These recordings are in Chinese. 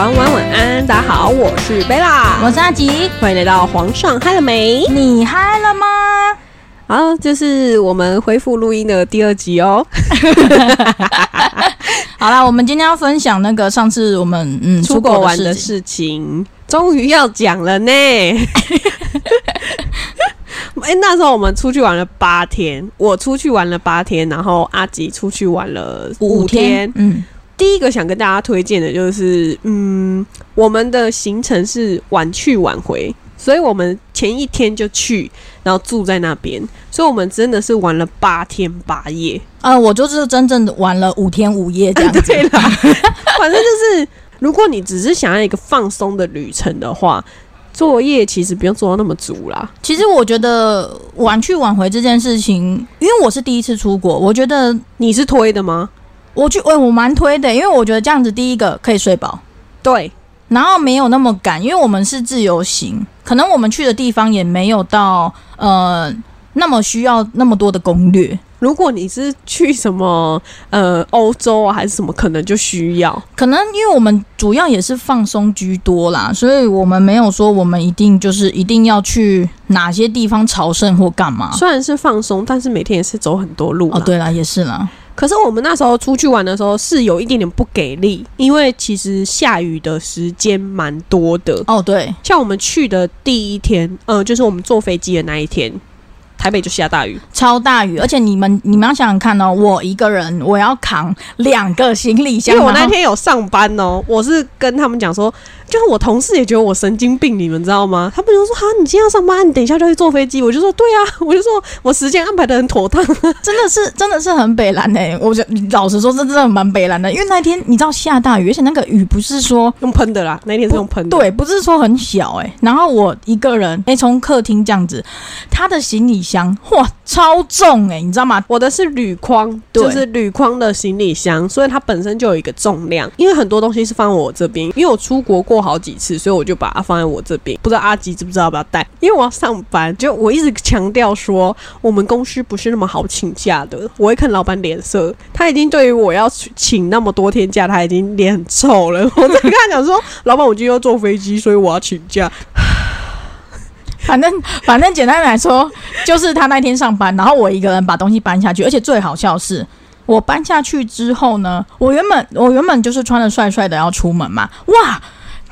早安、晚安、晚安，大家好，我是贝拉，我是阿吉，欢迎来到皇上嗨了没？你嗨了吗？好，这是我们恢复录音的第二集哦。好啦，我们今天要分享那个上次我们嗯出国玩的事情，终于要讲了呢。哎、那时候我们出去玩了八天，我出去玩了八天，然后阿吉出去玩了五天。嗯，第一个想跟大家推荐的就是，嗯，我们的行程是晚去晚回，所以我们前一天就去，然后住在那边，所以我们真的是玩了八天八夜。呃，我就是真正的玩了五天五夜这样子。对啦，反正就是，如果你只是想要一个放松的旅程的话，作业其实不用做到那么足啦。其实我觉得晚去晚回这件事情，因为我是第一次出国，我觉得你是推的吗？我去，我、我蛮推的，因为我觉得这样子，第一个可以睡饱，对，然后没有那么赶，因为我们是自由行，可能我们去的地方也没有到呃那么需要那么多的攻略。如果你是去什么呃欧洲啊，还是什么，可能就需要。可能因为我们主要也是放松居多啦，所以我们没有说我们一定就是一定要去哪些地方朝圣或干嘛。虽然是放松，但是每天也是走很多路啦哦，对啦，也是啦。可是我们那时候出去玩的时候是有一点点不给力，因为其实下雨的时间蛮多的。哦，对，像我们去的第一天，呃，就是我们坐飞机的那一天，台北就下大雨。超大雨，而且你们你们要想想看哦，我一个人我要扛两个行李箱，因为我那天有上班哦，我是跟他们讲说，就是我同事也觉得我神经病，你们知道吗？他们就说：“哈，你今天要上班，你等一下就去坐飞机。”我就说：“对啊，我就说我时间安排的很妥当。真的是真的是很北蓝哎、我觉得老实说，这真的蛮北蓝的，因为那天你知道下大雨，而且那个雨不是说”用喷的啦，那天是用喷的。对，不是说很小哎、然后我一个人哎，从、客厅这样子，他的行李箱哇超重哎、你知道吗？我的是铝框，就是铝框的行李箱，所以它本身就有一个重量。因为很多东西是放我这边，因为我出国过好几次，所以我就把它放在我这边。不知道阿吉知不知道要不要带？因为我要上班，就我一直强调说，我们公司不是那么好请假的。我会看老板脸色，他已经对于我要请那么多天假，他已经脸很臭了。我在跟他讲说，老板，我今天要坐飞机，所以我要请假。反正反正简单来说，就是他那天上班，然后我一个人把东西搬下去，而且最好笑是。我搬下去之后呢，我原本我原本就是穿的帅帅的要出门嘛，哇，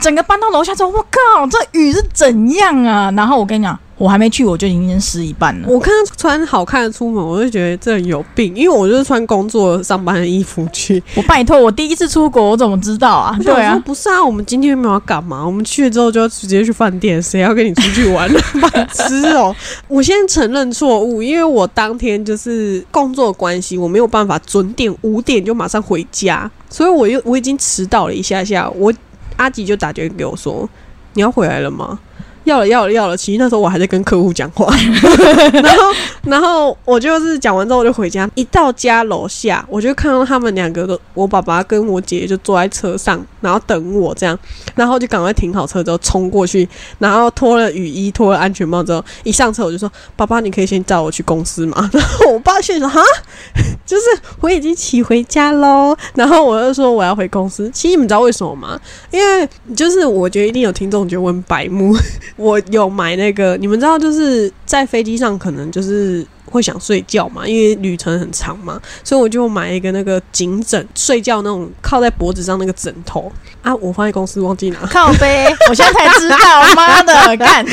整个搬到楼下之后，我靠，这雨是怎样啊？然后我跟你讲，我还没去，我就已经湿一半了。我看他穿好看的出门，我就觉得这人有病，因为我就是穿工作上班的衣服去。我拜托，我第一次出国，我怎么知道啊？对啊，不是啊，我们今天没有要干嘛？我们去了之后就要直接去饭店，谁要跟你出去玩？白痴哦！我先承认错误，因为我当天就是工作关系，我没有办法准点五点就马上回家，所以我又我已经迟到了一下下。我阿吉就打电话给我说：“你要回来了吗？”要了，要了，要了。其实那时候我还在跟客户讲话，然后，然后我就是讲完之后我就回家。一到家楼下，我就看到他们两个都，我爸爸跟我姐姐就坐在车上，然后等我这样，然后就赶快停好车之后冲过去，然后脱了雨衣，脱了安全帽之后，一上车我就说：“爸爸，你可以先载我去公司嘛？” 然后我爸却说：“哈，就是我已经骑回家喽。”然后我就说我要回公司。其实你们知道为什么吗？因为就是我觉得一定有听众觉得我很白目。我有买那个，你们知道，就是在飞机上可能就是会想睡觉嘛，因为旅程很长嘛，所以我就买一个那个颈枕，睡觉那种靠在脖子上那个枕头啊。我放在公司忘记拿，靠背，我现在才知道，妈的，干！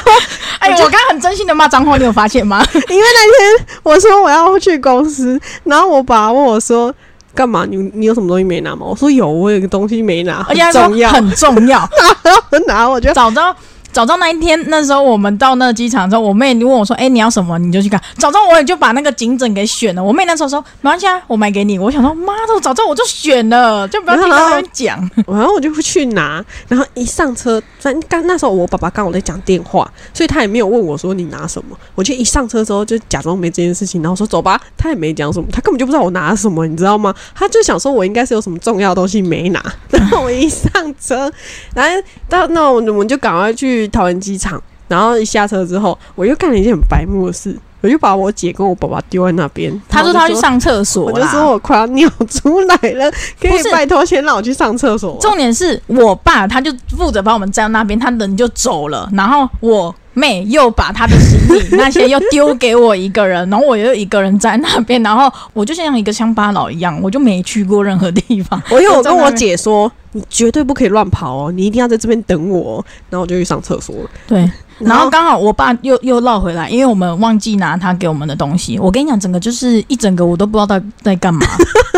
哎，我刚刚很真心的骂脏话，你有发现吗？因为那天我说我要去公司，然后我爸问我说。干嘛？你你有什么东西没拿吗？我说有，我有个东西没拿，很重要。很重要。然后我拿，我就早知道早知道那一天，那时候我们到那个机场之后，我妹问我说：“哎、你要什么？你就去看。”早知道我也就把那个颈枕给选了。我妹那时候说：“没关系啊，我买给你。”我想说：“妈的，我早知道我就选了，就不要听他们讲。然后我就会去拿，然后一上车，刚那时候我爸爸刚好在讲电话，所以他也没有问我说你拿什么。我就一上车之后就假装没这件事情，然后说走吧，他也没讲什么，他根本就不知道我拿什么，你知道吗？他就想说我应该是有什么重要的东西没拿。然后我一上车，然后到那我们就赶快去桃园机场。然后一下车之后，我又干了一件很白目的事，我就把我姐跟我爸爸丢在那边。他说他去上厕所我就。说我快要尿出来了，可以拜托先让我去上厕所。重点是我爸他就负责把我们站那边，他人就走了，然后我妹又把她的行李那些又丢给我一个人，然后我又一个人在那边，然后我就像一个乡巴佬一样，我就没去过任何地方。我因为我跟我姐说，你绝对不可以乱跑哦，你一定要在这边等我哦。然后我就去上厕所了。对，然后刚好我爸又又绕回来，因为我们忘记拿他给我们的东西。我跟你讲，整个就是一整个我都不知道在在干嘛。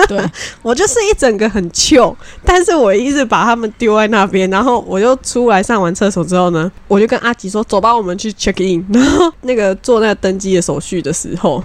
对，我就是一整个很糗，但是我一直把他们丢在那边，然后我就出来上完厕所之后呢，我就跟阿吉说：“走吧，我们去 check in。”然后那个做那个登机的手续的时候，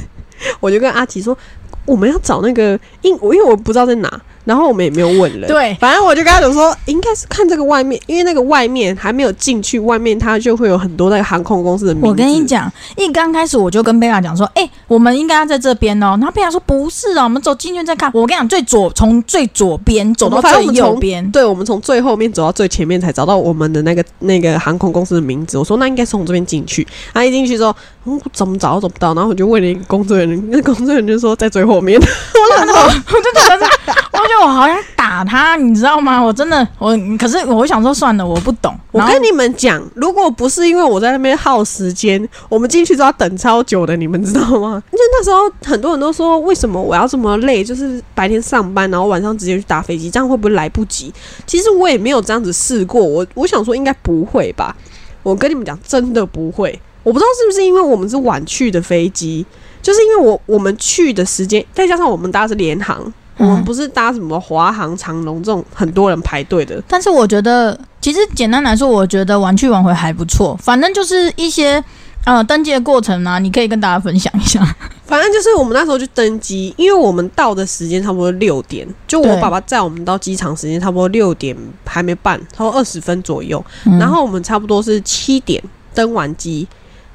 我就跟阿吉说：“我们要找那个因因为我不知道在哪，然后我们也没有问人，对反正我就跟他讲说，应该是看这个外面，因为那个外面还没有进去，外面它就会有很多那个航空公司的名字。我跟你讲，一刚开始我就跟贝拉讲说，哎、我们应该要在这边哦。然后贝拉说不是哦，我们走进去再看。我跟你讲，最左从最左边走到最右边，对，我们从最后面走到最前面才找到我们的那个那个航空公司的名字。我说那应该是从这边进去。他一进去之后，嗯，怎么找都找不到。然后我就问了一个工作人员，那工作人员就说在最后面。我想说，我就觉得，我觉得我好想打他，你知道吗？我真的，我可是我想说算了，我不懂。我跟你们讲，如果不是因为我在那边耗时间，我们进去都要等超久的，你们知道吗？就那时候很多人都说，为什么我要这么累？就是白天上班，然后晚上直接去打飞机，这样会不会来不及？其实我也没有这样子试过，我我想说应该不会吧。我跟你们讲，真的不会。我不知道是不是因为我们是晚去的飞机，就是因为我我们去的时间，再加上我们搭的是联航，我们嗯不是搭什么华航、长龙这种很多人排队的。但是我觉得，其实简单来说，我觉得玩去玩回还不错。反正就是一些呃登机的过程啊，你可以跟大家分享一下。反正就是我们那时候去登机，因为我们到的时间差不多六点，就我爸爸载我们到机场时间差不多六点还没半，差不多二十分左右。嗯然后我们差不多是七点登完机，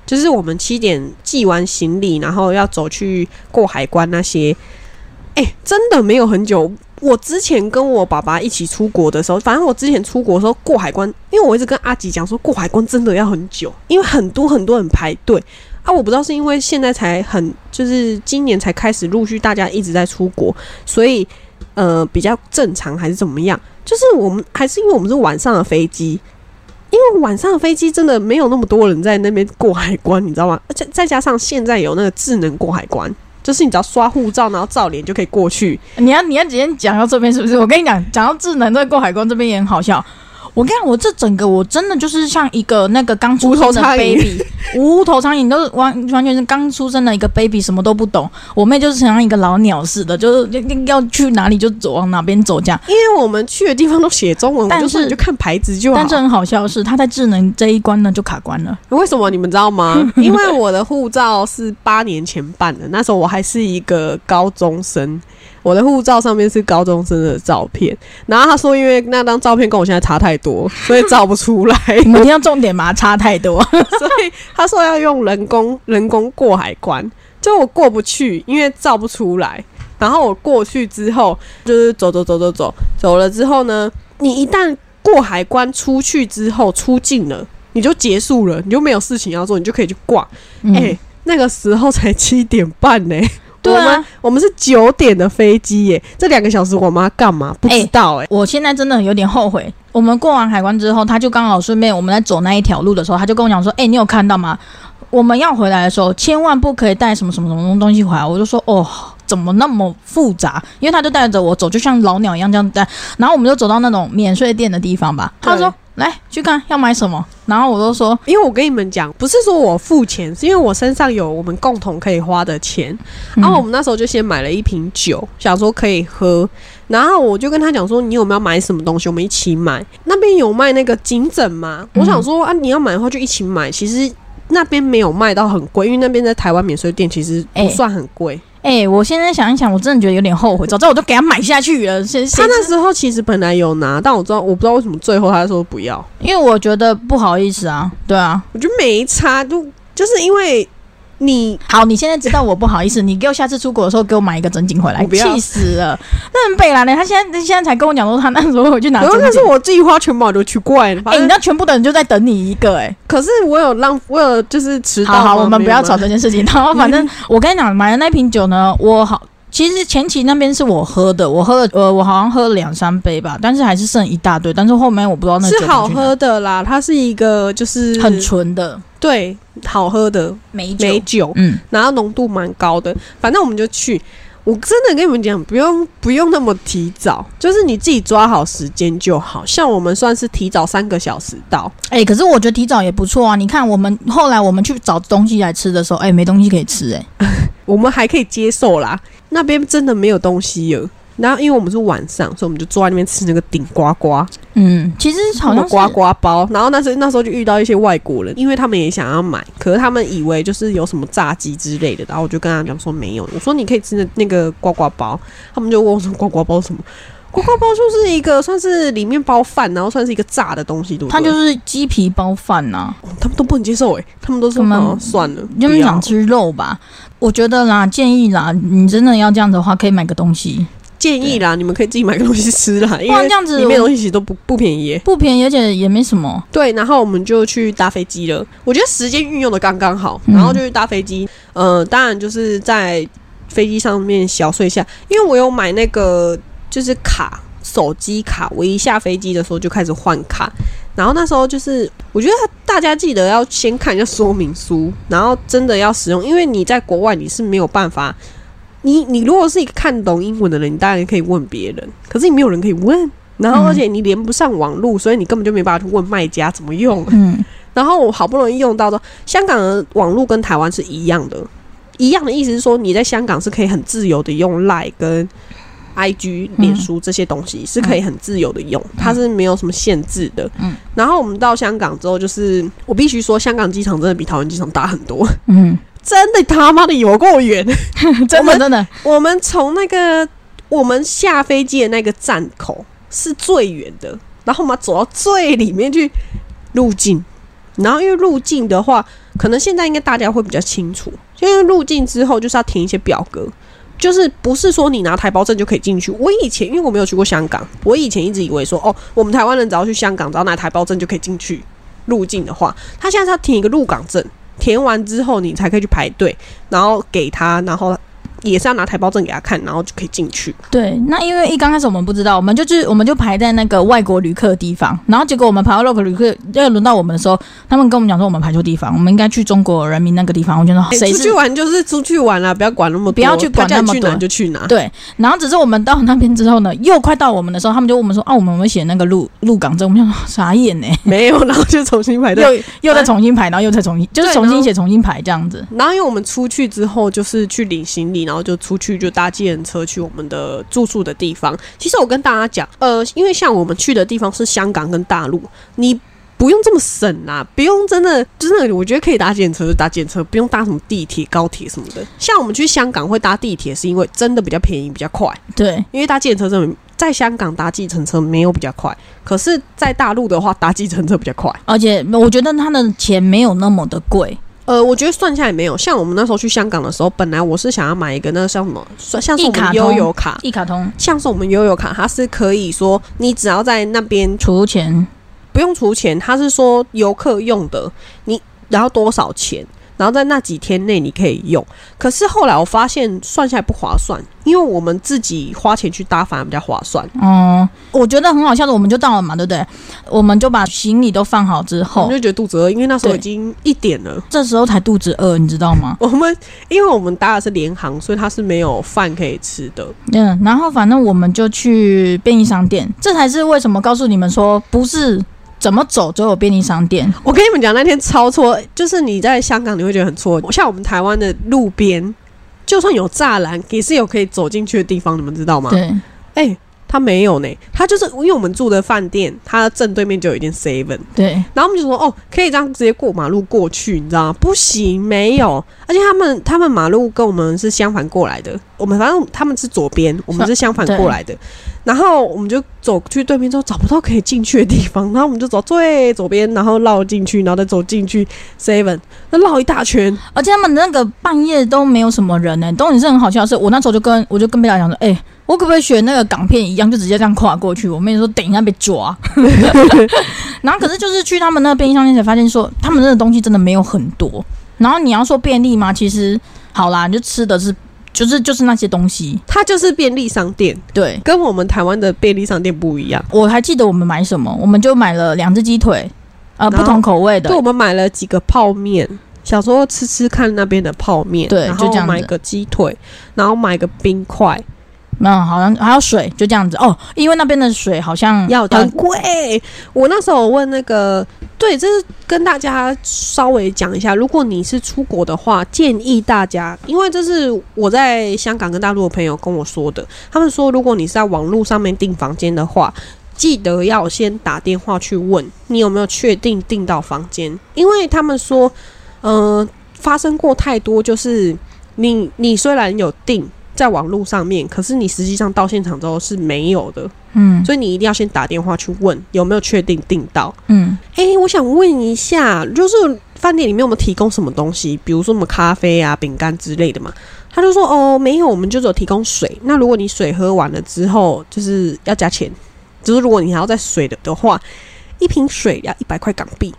就是我们七点寄完行李，然后要走去过海关那些。哎、真的没有很久。我之前跟我爸爸一起出国的时候，反正我之前出国的时候过海关，因为我一直跟阿吉讲说过海关真的要很久，因为很多很多人排队啊。我不知道是因为现在才很，就是今年才开始陆续大家一直在出国，所以呃比较正常还是怎么样？就是我们还是因为我们是晚上的飞机，因为晚上的飞机真的没有那么多人在那边过海关，你知道吗？而且再加上现在有那个智能过海关，就是你只要刷护照，然后照脸就可以过去。你要你要直接讲到这边是不是？我跟你讲，讲到智能在过海关这边也很好笑。我跟你讲，我这整个我真的就是像一个那个刚出生的 baby，无头苍蝇 都是完完全是刚出生的一个 baby，什么都不懂。我妹就是像一个老鸟似的，就是要要去哪里就走往哪边走这样。因为我们去的地方都写中文，我但是你就看牌子就好但。是很好笑的是，他在智能这一关呢就卡关了。为什么你们知道吗？因为我的护照是八年前办的，那时候我还是一个高中生，我的护照上面是高中生的照片。然后他说，因为那张照片跟我现在差太多，所以照不出来，你们听到重点吗？差太多。所以他说要用人工人工过海关，就我过不去，因为照不出来。然后我过去之后，就是走走走走走走了之后呢，你一旦过海关出去之后出境了，你就结束了，你就没有事情要做，你就可以去挂。嗯哎、那个时候才七点半呢、对啊我们我们是九点的飞机耶，这两个小时我妈干嘛？不知道哎、我现在真的有点后悔。我们过完海关之后，他就刚好顺便我们在走那一条路的时候，他就跟我讲说：“哎、你有看到吗？我们要回来的时候，千万不可以带什么什么什么东西回来。”我就说：“哦，怎么那么复杂？”因为他就带着我走，就像老鸟一样这样带。然后我们就走到那种免税店的地方吧。他说：“来去看要买什么。”然后我都说因为我跟你们讲，不是说我付钱，是因为我身上有我们共同可以花的钱。：“然后我嗯们那时候就先买了一瓶酒，想说可以喝。然后我就跟他讲说，你有没有买什么东西？我们一起买。那边有卖那个颈枕吗？我想说啊，你要买的话就一起买。其实那边没有卖到很贵，因为那边在台湾免税店其实不哎算很贵。哎、我现在想一想，我真的觉得有点后悔。早知道我就给他买下去了。谁谁他那时候其实本来有拿，但我知道我不知道为什么最后他说不要。因为我觉得不好意思啊，对啊，我觉得没差，就就是因为你好，你现在知道我不好意思，你给我下次出国的时候给我买一个整景回来，我不要气死了。那很北蓝呢？他现在现在才跟我讲说他那时候回去拿可是那是。我自己花钱买的，奇怪。了哎、你正、那全部的人就在等你一个哎、可是我有让，我有就是迟到。好好，我们不要吵这件事情。然后反正 我跟你讲，买的那瓶酒呢，我好。其实前期那边是我喝的，我喝了，呃，我好像喝了两三杯吧，但是还是剩一大堆。但是后面我不知道那是好喝的啦，它是一个就是很纯的对好喝的美酒。美酒，嗯，然后浓度蛮高的。反正我们就去，我真的跟你们讲，不用不用那么提早，就是你自己抓好时间就好。像我们算是提早三个小时到，哎、可是我觉得提早也不错啊。你看，我们后来我们去找东西来吃的时候，哎、没东西可以吃、哎，我们还可以接受啦。那边真的没有东西了。然后因为我们是晚上，所以我们就坐在那边吃那个顶呱呱，嗯，其实好像是呱呱包。然后那时候那时候就遇到一些外国人，因为他们也想要买，可是他们以为就是有什么炸鸡之类的。然后我就跟他讲说没有，我说你可以吃那那个呱呱包。他们就问我说呱呱包什么？呱呱包就是一个算是里面包饭，然后算是一个炸的东西，对不对？它就是鸡皮包饭呐、哦他们都不能接受哎、他们都说他们哦算了，就不要是想吃肉吧。我觉得啦，建议啦，你真的要这样子的话，可以买个东西，建议啦，你们可以自己买个东西吃啦，因为不然这样子里面东西其实都不不便宜耶、不便宜，而且也没什么。对，然后我们就去搭飞机了。我觉得时间运用的刚刚好，嗯然后就去搭飞机。呃，当然就是在飞机上面小睡一下，因为我有买那个就是卡手机卡，我一下飞机的时候就开始换卡。然后那时候就是，我觉得大家记得要先看一下说明书，然后真的要使用，因为你在国外你是没有办法。你你如果是一个看懂英文的人，你当然可以问别人，可是你没有人可以问，然后嗯而且你连不上网络，所以你根本就没办法去问卖家怎么用。嗯，然后我好不容易用到的，香港的网络跟台湾是一样的，一样的意思是说你在香港是可以很自由的用 Line 跟 IG、脸书这些东西是可以很自由的用，它是没有什么限制的。嗯。然后我们到香港之后，就是我必须说，香港机场真的比桃园机场大很多，嗯，真的他妈的有够远。真的真的，我们从那个我们下飞机的那个站口是最远的，然后我们要走到最里面去入境。然后因为入境的话，可能现在应该大家会比较清楚，因为入境之后就是要填一些表格，就是不是说你拿台胞证就可以进去。我以前因为我没有去过香港，我以前一直以为说哦，我们台湾人只要去香港，只要拿台胞证就可以进去入境的话，他现在是要填一个入港证，填完之后你才可以去排队，然后给他，然后也是要拿台胞证给他看，然后就可以进去。对。那因为一刚开始我们不知道，我们就去我们就排在那个外国旅客的地方，然后结果我们排到外国旅客要轮到我们的时候，他们跟我们讲说我们排错地方，我们应该去中国人民那个地方。我觉得谁欸出去玩就是出去玩啦、不要管那么多，不要去管那么多去哪就去哪。对，然后只是我们到那边之后呢，又快到我们的时候，他们就问我们说：“啊，我们有没有写那个入入港证？”我们想说傻眼呢，没有，然后就重新排队。又又再重新排，然后又再重新，就是重新写、重新排这样子。然后因为我们出去之后，就是去领行李，然后就出去就搭计程车去我们的住宿的地方。其实我跟大家讲，呃，因为像我们去的地方是香港跟大陆，你不用这么省啦，不用真的真的，我觉得可以搭计程车就搭计程车，不用搭什么地铁、高铁什么的。像我们去香港会搭地铁，是因为真的比较便宜、比较快。对，因为搭计程车真的在香港搭计程车没有比较快，可是，在大陆的话搭计程车比较快。而且我觉得它的钱没有那么的贵，呃，我觉得算下来没有。像我们那时候去香港的时候，本来我是想要买一个那个像什么，算像是我们悠游卡，一卡通像是我们悠游卡，它是可以说你只要在那边除钱，不用出钱，它是说游客用的，你然后多少钱，然后在那几天内你可以用。可是后来我发现算下来不划算，因为我们自己花钱去搭反而比较划算。嗯，我觉得很好笑的，我们就到了嘛，对不对？我们就把行李都放好之后我后们，就觉得肚子饿，因为那时候已经一点了。这时候才肚子饿，你知道吗？我们因为我们搭的是联航，所以它是没有饭可以吃的。嗯，然后反正我们就去便利商店，这才是为什么告诉你们说不是怎么走都有便利商店。我跟你们讲，那天超错，就是你在香港你会觉得很错，像我们台湾的路边，就算有栅栏，也是有可以走进去的地方，你们知道吗？对，哎、他没有呢，他就是因为我们住的饭店，它正对面就有一间 seven，对，然后我们就说哦，可以这样直接过马路过去，你知道吗？不行，没有，而且他们他们马路跟我们是相反过来的，我们反正他们是左边，我们是相反过来的，然后我们就走去对面之后找不到可以进去的地方，然后我们就走最左边，然后绕进去，然后再走进去 seven，那绕一大圈，而且他们那个半夜都没有什么人呢、东西是很好笑的是，我那时候就跟我就跟贝拉讲说，哎、我可不可以学那个港片一样，就直接这样跨过去？我妹说等一下被抓。然后可是就是去他们那个便利商店才发现说，他们那个东西真的没有很多。然后你要说便利吗？其实好啦，你就吃的是就是就是那些东西。它就是便利商店，对，跟我们台湾的便利商店不一样。我还记得我们买什么，我们就买了两只鸡腿，呃，不同口味的对，。我们买了几个泡面，想说吃吃看那边的泡面，对然后买个鸡腿，然后买个冰块，嗯，好像还有水，就这样子哦。因为那边的水好像要很贵。我那时候问那个，对，这是跟大家稍微讲一下，如果你是出国的话，建议大家，因为这是我在香港跟大陆的朋友跟我说的，他们说如果你是在网络上面订房间的话。记得要先打电话去问你有没有确定订到房间，因为他们说，呃，发生过太多，就是你你虽然有订在网络上面，可是你实际上到现场之后是没有的，嗯所以你一定要先打电话去问有没有确定订到。嗯，诶，我想问一下，就是饭店里面有没有提供什么东西，比如说什么咖啡啊、饼干之类的嘛？他就说哦，没有，我们就只有提供水。那如果你水喝完了之后，就是要加钱，就是如果你还要再水的的话，一瓶水要一百块港币。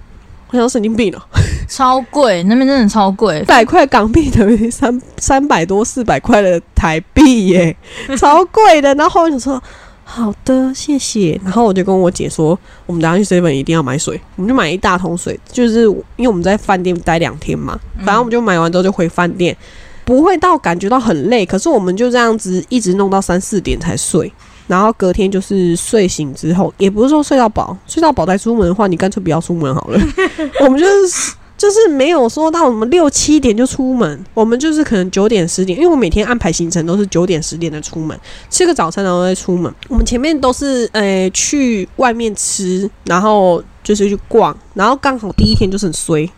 我想神经病哦、超贵，那边真的超贵一。百块港币等于三三百多四百块的台币耶，超贵的。然后我想说，好的，谢谢。然后我就跟我姐说，我们等下去 seven 一定要买水，我们就买一大桶水，就是因为我们在饭店待两天嘛，反正我们就买完之后就回饭店，不会到感觉到很累，可是我们就这样子一直弄到三四点才睡。然后隔天就是睡醒之后，也不是说睡到饱，睡到饱再出门的话，你干脆不要出门好了。我们就是就是没有说到我们六七点就出门，我们就是可能九点十点，因为我每天安排行程都是九点十点的出门，吃个早餐然后再出门。我们前面都是呃去外面吃，然后就是去逛，然后刚好第一天就是很衰。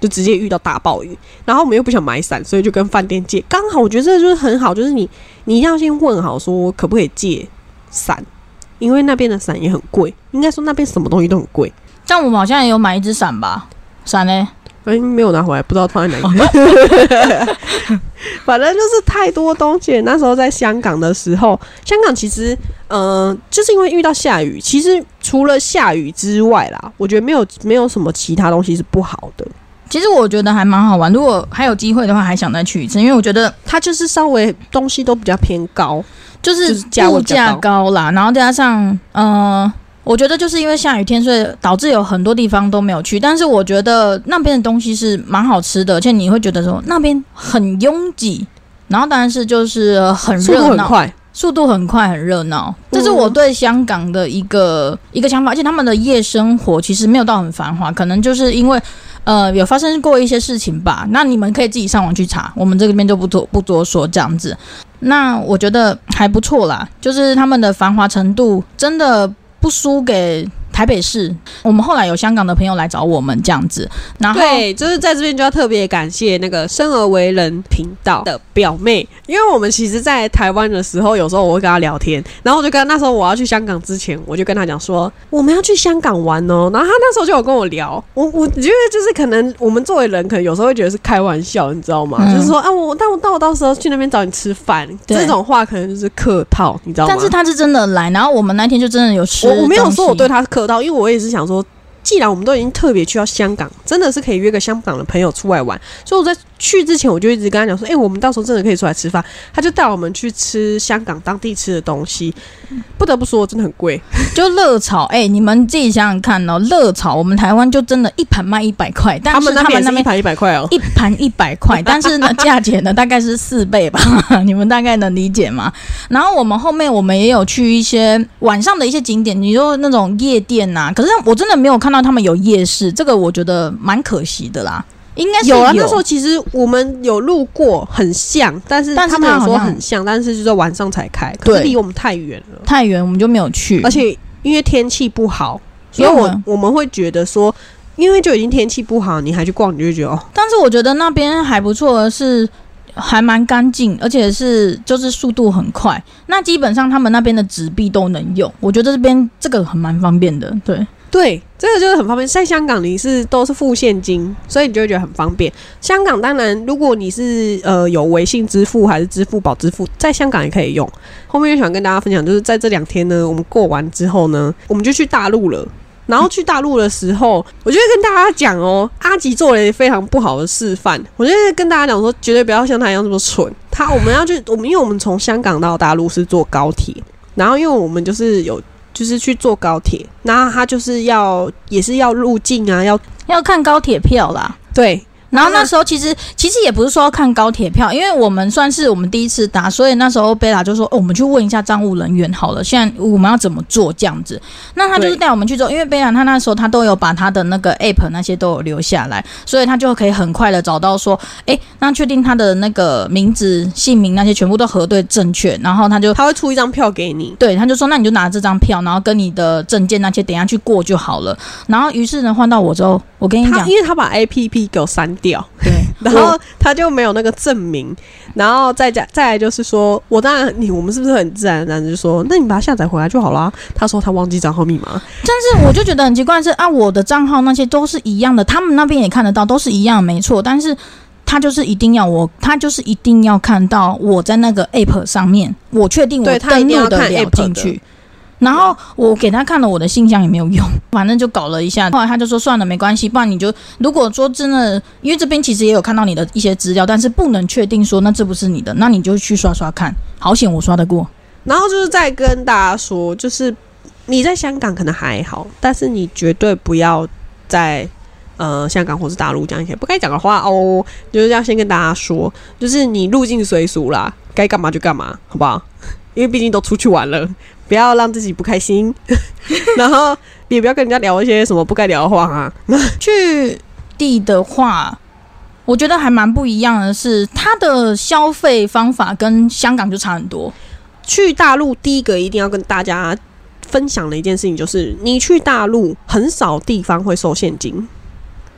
就直接遇到大暴雨，然后我们又不想买伞，所以就跟饭店借。刚好我觉得这就是很好，就是你你一定要先问好说可不可以借伞，因为那边的伞也很贵，应该说那边什么东西都很贵。但我们好像也有买一只伞吧？伞呢？哎，没有拿回来，不知道放在哪里。反正就是太多东西。那时候在香港的时候，香港其实，嗯、就是因为遇到下雨，其实除了下雨之外啦，我觉得没有没有什么其他东西是不好的。其实我觉得还蛮好玩，如果还有机会的话，还想再去一次，因为我觉得它就是稍微东西都比较偏高，就是价物价高高啦，然后再加上呃，我觉得就是因为下雨天，所以导致有很多地方都没有去。但是我觉得那边的东西是蛮好吃的，而且你会觉得说那边很拥挤，然后当然是就是呃很速度热闹，很快。速度很快，很热闹。这是我对香港的一个一个想法，而且他们的夜生活其实没有到很繁华，可能就是因为呃有发生过一些事情吧。那你们可以自己上网去查，我们这边就不多不多说这样子。那我觉得还不错啦，就是他们的繁华程度真的不输给台北市。我们后来有香港的朋友来找我们这样子，然后对，就是在这边就要特别感谢那个生而为人频道的表妹，因为我们其实，在台湾的时候，有时候我会跟她聊天，然后我就跟那时候我要去香港之前，我就跟她讲说我们要去香港玩哦，然后她那时候就有跟我聊，我我觉得就是可能我们作为人，可能有时候会觉得是开玩笑，你知道吗？嗯就是说啊，我但我但我到时候去那边找你吃饭，这种话可能就是客套，你知道吗？但是她是真的来，然后我们那天就真的有吃我我没有说我对她客到，因为我也是想说，既然我们都已经特别去到香港，真的是可以约个香港的朋友出来玩，所以我在去之前我就一直跟他讲说，哎、我们到时候真的可以出来吃饭。他就带我们去吃香港当地吃的东西，不得不说真的很贵，就热炒，哎、你们自己想想看哦，热炒我们台湾就真的一盘卖一百块，但是他们那他们那边一盘一百块哦。一盘一百块，但是呢，价钱呢大概是四倍吧，你们大概能理解吗？然后我们后面我们也有去一些晚上的一些景点，你说那种夜店呐、可是我真的没有看到他们有夜市，这个我觉得蛮可惜的啦。应该是有啊，那时候其实我们有路过，很像，但是但他们有说很像，但是就是晚上才开，可是离我们太远了，太远，我们就没有去，而且因为天气不好，所以我我们会觉得说，因为就已经天气不好，你还去逛，你就觉得哦，但是我觉得那边还不错的是。还蛮干净，而且是就是速度很快。那基本上他们那边的纸币都能用，我觉得这边这个很蛮方便的。对，对，这个就是很方便。在香港你是都是付现金，所以你就会觉得很方便。香港当然，如果你是呃有微信支付还是支付宝支付，在香港也可以用。后面就想跟大家分享，就是在这两天呢，我们过完之后呢，我们就去大陆了。然后去大陆的时候，我就会跟大家讲哦，阿吉做了一非常不好的示范。我就会跟大家讲说，绝对不要像他一样这么蠢。他我们要去，我们因为我们从香港到大陆是坐高铁，然后因为我们就是有就是去坐高铁，然后他就是要也是要入境啊，要要看高铁票啦。对然后那时候其实其实也不是说要看高铁票，因为我们算是我们第一次搭，所以那时候贝拉就说：“哦，我们去问一下账务人员好了，现在我们要怎么做这样子。”那他就是带我们去做，因为贝拉他那时候他都有把他的那个 app 那些都有留下来，所以他就可以很快的找到说：“哎，那确定他的那个名字、姓名那些全部都核对正确，然后他就。”他会出一张票给你。对，他就说，那你就拿这张票，然后跟你的证件那些，等一下去过就好了。然后，于是呢，换到我之后，我跟你讲，他因为他把 A P P 给我删掉，对，然后他就没有那个证明，然后再加再来就是说，我当然你我们是不是很自然而然地就说，那你把它下载回来就好啦。他说他忘记账号密码，但是我就觉得很奇怪是啊，我的账号那些都是一样的，他们那边也看得到，都是一样，没错。但是他就是一定要我，他就是一定要看到我在那个 app 上面，我确定我一登录的了进去。然后我给他看了我的信箱也没有用，反正就搞了一下。后来他就说算了，没关系，不然你就如果说真的，因为这边其实也有看到你的一些资料，但是不能确定说那这不是你的，那你就去刷刷看。好险我刷得过。然后就是再跟大家说，就是你在香港可能还好，但是你绝对不要在呃香港或是大陆讲一些不该讲的话哦。就是要先跟大家说，就是你入境随俗啦，该干嘛就干嘛，好不好？因为毕竟都出去玩了，不要让自己不开心，然后也不要跟人家聊一些什么不该聊的话啊。去地的话，我觉得还蛮不一样的是，它的消费方法跟香港就差很多。去大陆第一个一定要跟大家分享的一件事情就是，你去大陆很少地方会收现金，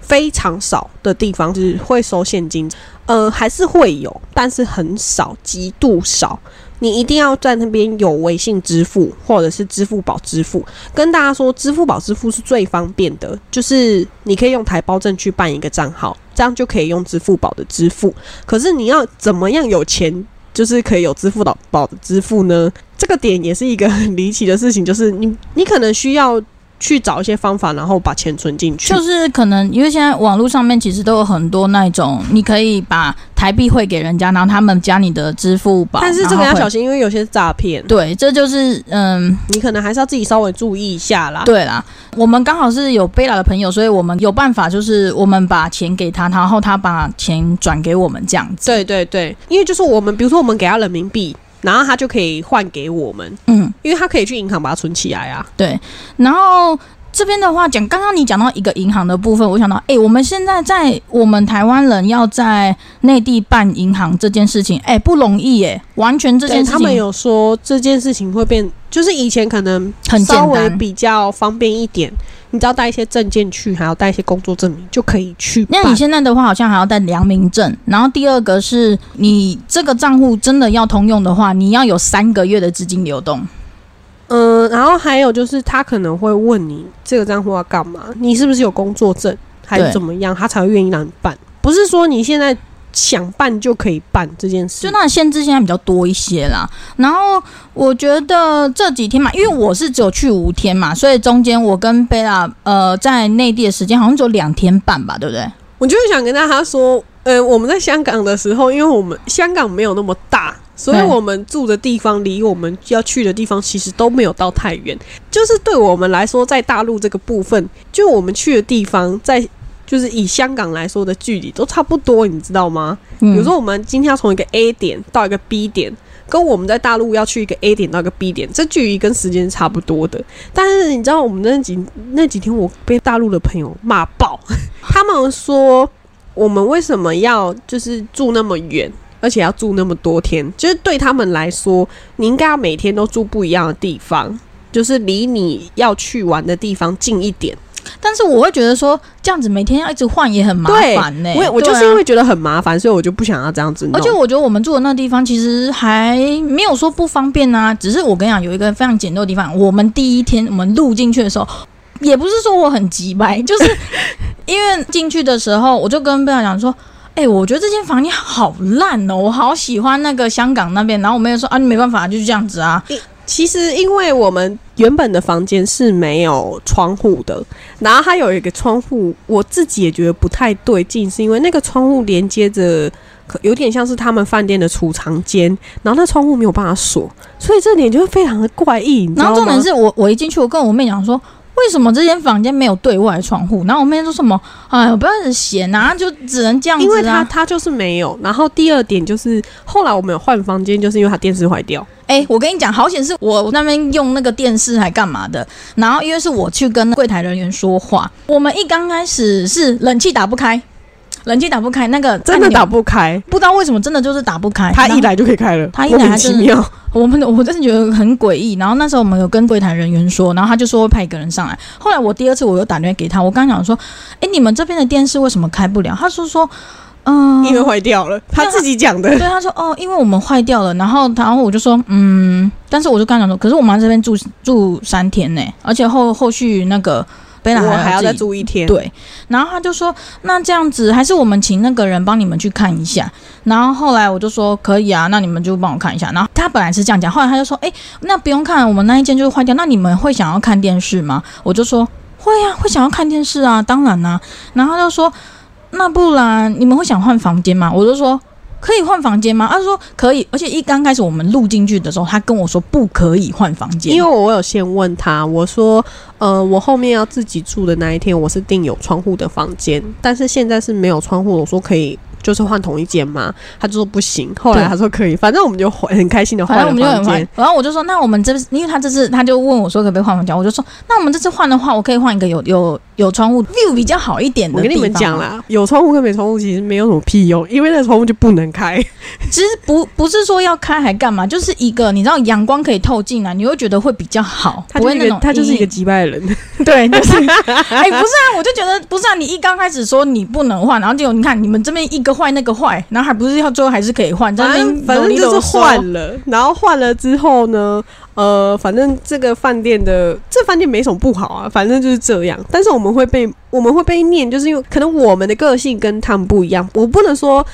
非常少的地方是会收现金，呃，还是会有，但是很少，极度少。你一定要在那边有微信支付或者是支付宝支付。跟大家说，支付宝支付是最方便的，就是你可以用台胞证去办一个账号，这样就可以用支付宝的支付。可是你要怎么样有钱？就是可以有支付宝宝的支付呢？这个点也是一个很离奇的事情，就是你你可能需要去找一些方法，然后把钱存进去。就是可能因为现在网络上面其实都有很多那种，你可以把台币汇给人家，然后他们加你的支付宝，但是这个要小心，因为有些是诈骗，对，这就是嗯，你可能还是要自己稍微注意一下啦。对啦，我们刚好是有贝拉的朋友，所以我们有办法，就是我们把钱给他，然后他把钱转给我们这样子。对对对，因为就是我们，比如说我们给他人民币，然后他就可以换给我们，嗯，因为他可以去银行把它存起来啊。对，然后。这边的话讲，刚刚你讲到一个银行的部分，我想到，哎、我们现在在我们台湾人要在内地办银行这件事情，哎、不容易耶，完全这件事情他们有说这件事情会变，就是以前可能很简稍微单。比较方便一点，你只要带一些证件去，还要带一些工作证明就可以去。那你现在的话，好像还要带良民证，然后第二个是你这个账户真的要通用的话，你要有三个月的资金流动。嗯，然后还有就是他可能会问你这个账户要干嘛，你是不是有工作证，还是怎么样，他才会愿意让你办。不是说你现在想办就可以办这件事就。那限制现在比较多一些啦。然后我觉得这几天嘛，因为我是只有去五天嘛，所以中间我跟贝拉呃在内地的时间好像只有两天半吧，对不对？我就是想跟大家说，呃，我们在香港的时候，因为我们香港没有那么大，所以我们住的地方离我们要去的地方其实都没有到太远。就是对我们来说，在大陆这个部分，就我们去的地方，在就是以香港来说的距离都差不多，你知道吗？嗯比如说，我们今天要从一个 A 点到一个 B 点，跟我们在大陆要去一个 A 点到一个 B 点，这距离跟时间差不多的。但是你知道，我们那几那几天，我被大陆的朋友骂爆，他们说我们为什么要就是住那么远，而且要住那么多天？就是对他们来说，你应该要每天都住不一样的地方，就是离你要去玩的地方近一点。但是我会觉得说，这样子每天要一直换也很麻烦呢、我也我就是因为觉得很麻烦，所以我就不想要这样子。而且我觉得我们住的那地方其实还没有说不方便啊，只是我跟你讲有一个非常简陋的地方，我们第一天我们录进去的时候，也不是说我很急白，就是因为进去的时候，我就跟贝尔讲说。哎、我觉得这间房间好烂哦，我好喜欢那个香港那边。然后我妹就说啊，你没办法，就是这样子啊。其实因为我们原本的房间是没有窗户的，然后它有一个窗户，我自己也觉得不太对劲，是因为那个窗户连接着。可有点像是他们饭店的储藏间，然后那窗户没有办法锁，所以这点就会非常的怪异，然后重点是我我一进去，我跟我妹讲说，为什么这间房间没有对外窗户？然后我妹说什么？哎我，不要很闲啊，就只能这样子啊。因为它它就是没有。然后第二点就是后来我们有换房间，就是因为它电视坏掉。哎、我跟你讲，好险是我那边用那个电视还干嘛的，然后因为是我去跟柜台人员说话，我们一刚开始是冷气打不开，冷气打不开，那个真的打不开，不知道为什么真的就是打不开，他一来就可以开了，他一来莫名它真的其妙。我们我真的觉得很诡异。然后那时候我们有跟柜台人员说，然后他就说会派一个人上来。后来我第二次我又打电话给他，我刚想说，哎、你们这边的电视为什么开不了？他说说，嗯、因为坏掉了，他自己讲的对，。他说哦，因为我们坏掉了，然后然后我就说嗯，但是我就跟他讲说，可是我妈这边住住三天呢，而且后后续那个贝拉我还要再住一天。对，然后他就说那这样子还是我们请那个人帮你们去看一下，然后后来我就说可以啊，那你们就帮我看一下，然后他本来是这样讲，后来他就说哎，那不用看，我们那一间就是坏掉，那你们会想要看电视吗？我就说会啊，会想要看电视啊，当然啦、然后他就说那不然你们会想换房间吗？我就说。可以换房间吗？他说可以，而且一刚开始我们录进去的时候，他跟我说不可以换房间，因为我有先问他，我说，呃，我后面要自己住的那一天，我是订有窗户的房间，但是现在是没有窗户，我说可以，就是换同一间吗？他就说不行，后来他说可以，反正我们就换很开心的换了正我们就很然后我就说，那我们这次，因为他这次他就问我说可不可以换房间，我就说，那我们这次换的话，我可以换一个有有有窗户 view 比较好一点的我跟你们讲，啦，有窗户跟没窗户其实没有什么屁用，因为那个窗户就不能开。其实不不是说要开还干嘛，就是一个你知道阳光可以透进来，你会觉得会比较好，他就是一个不会那种他就是一个击败人，对，就是 哎不是啊，我就觉得不是啊，你一刚开始说你不能换，然后结果你看你们这边一个坏那个坏，然后还不是要最后还是可以换，反正反正就是换了，然后换了之后呢，呃，反正这个饭店的这饭店没什么不好啊，反正就是这样。但是我们会被我们会被念，就是因为可能我们的个性跟他们不一样。我不能说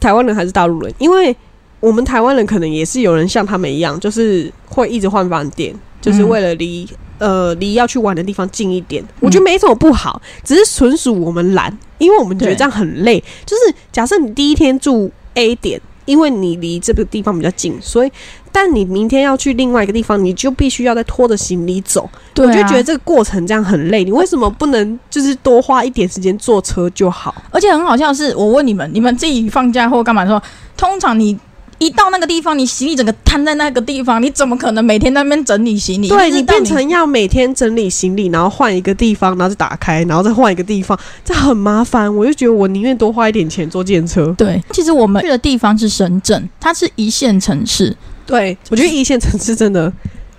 台湾人还是大陆人，因为我们台湾人可能也是有人像他们一样，就是会一直换饭店，就是为了离。呃，离要去玩的地方近一点，我觉得没什么不好，只是纯属我们懒，因为我们觉得这样很累。就是假设你第一天住 A 点，因为你离这个地方比较近，所以但你明天要去另外一个地方，你就必须要再拖着行李走。对、啊，我就觉得这个过程这样很累，你为什么不能就是多花一点时间坐车就好？而且很好笑的是，我问你们，你们自己放假或干嘛的时候，通常你一到那个地方，你行李整个摊在那个地方，你怎么可能每天在那边整理行李？对你变成要每天整理行李，然后换一个地方，然后再打开，然后再换一个地方，这很麻烦。我就觉得我宁愿多花一点钱坐电车。对。其实我们去的地方是深圳，它是一线城市，对，我觉得一线城市真的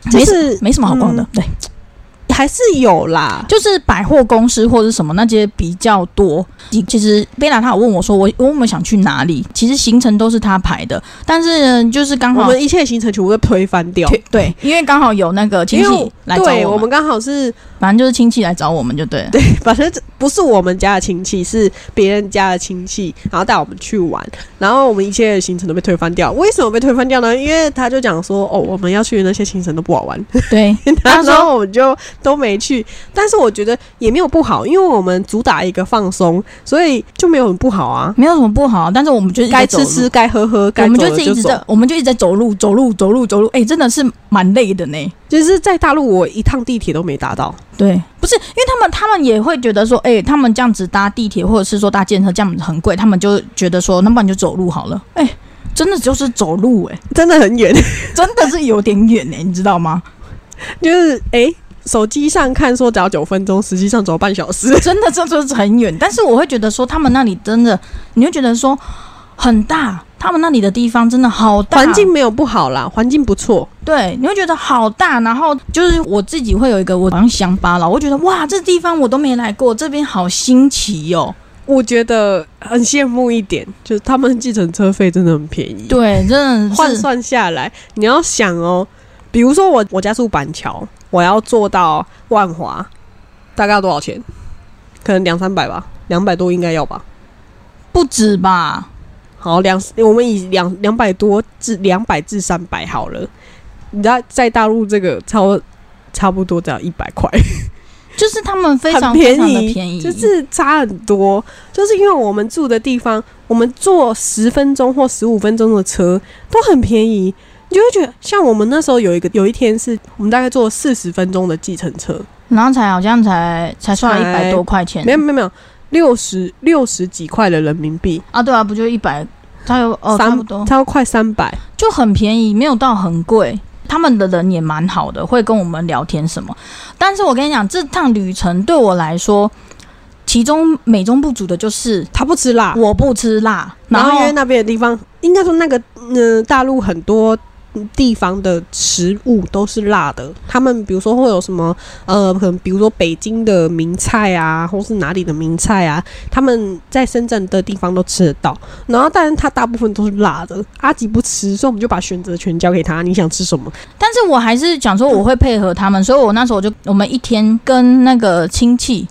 就没是没什么好逛的。嗯对，还是有啦。就是百货公司或者什么那些比较多。其实贝拉他有问我说，我我有没有想去哪里？其实行程都是他排的，但是就是刚好我们一切行程全部都推翻掉，对，因为刚好有那个亲戚来找我们，对我们刚好是反正就是亲戚来找我们就对了。对，反正这不是我们家的亲戚，是别人家的亲戚，然后带我们去玩，然后我们一切的行程都被推翻掉。为什么被推翻掉呢？因为他就讲说，哦，我们要去的那些行程都不好玩，对，他 然说后我们就都没去。但是我觉得也没有不好，因为我们主打一个放松，所以就没有很不好啊。没有什么不好，但是我们就一直在走路该吃吃，该喝喝，该我们就是一直在，我们就一直在走路，走路，走路，走路，哎、真的是蛮累的呢。就是在大陆，我一趟地铁都没搭到。对，不是因为他们，他们也会觉得说，哎、他们这样子搭地铁或者是说搭电车这样子很贵，他们就觉得说，那不然你就走路好了。哎、真的就是走路、哎，真的很远，真的是有点远呢、你知道吗？就是诶，手机上看说只要九分钟，实际上走半小时。真的这就是很远。但是我会觉得说，他们那里真的，你会觉得说很大，他们那里的地方真的好大，环境没有不好啦，环境不错。对，你会觉得好大。然后就是我自己会有一个我好像乡巴佬，我觉得哇，这地方我都没来过，这边好新奇哦。我觉得很羡慕一点，就是他们计程车费真的很便宜。对，真的换算下来，你要想哦，比如说我我家住板桥，我要坐到万华，大概要多少钱？可能两三百吧，两百多应该要吧。不止吧？好，两我们以两两百多至两百至三百好了。你知道在大陆这个超差不多只要一百块，就是他们非常非常的宜，便宜，就是差很多。就是因为我们住的地方，我们坐十分钟或十五分钟的车都很便宜，你就会觉得像我们那时候有一个有一天是我们大概坐四十分钟的计程车，然后才好像才才算了一百多块钱，没有没有没有六十六十几块的人民币，啊？对啊，不就一百？它有哦，差不多差不多快三百。就很便宜，没有到很贵。他们的人也蛮好的，会跟我们聊天什么。但是我跟你讲，这趟旅程对我来说，其中美中不足的就是他不吃辣，我不吃辣，然后然后因为那边的地方，应该说那个嗯、呃大陆很多地方的食物都是辣的。他们比如说会有什么呃，可能比如说北京的名菜啊，或是哪里的名菜啊，他们在深圳的地方都吃得到。然后但是他大部分都是辣的，阿吉不吃，所以我们就把选择权交给他，你想吃什么？但是我还是讲说我会配合他们，所以我那时候我就我们一天跟那个亲戚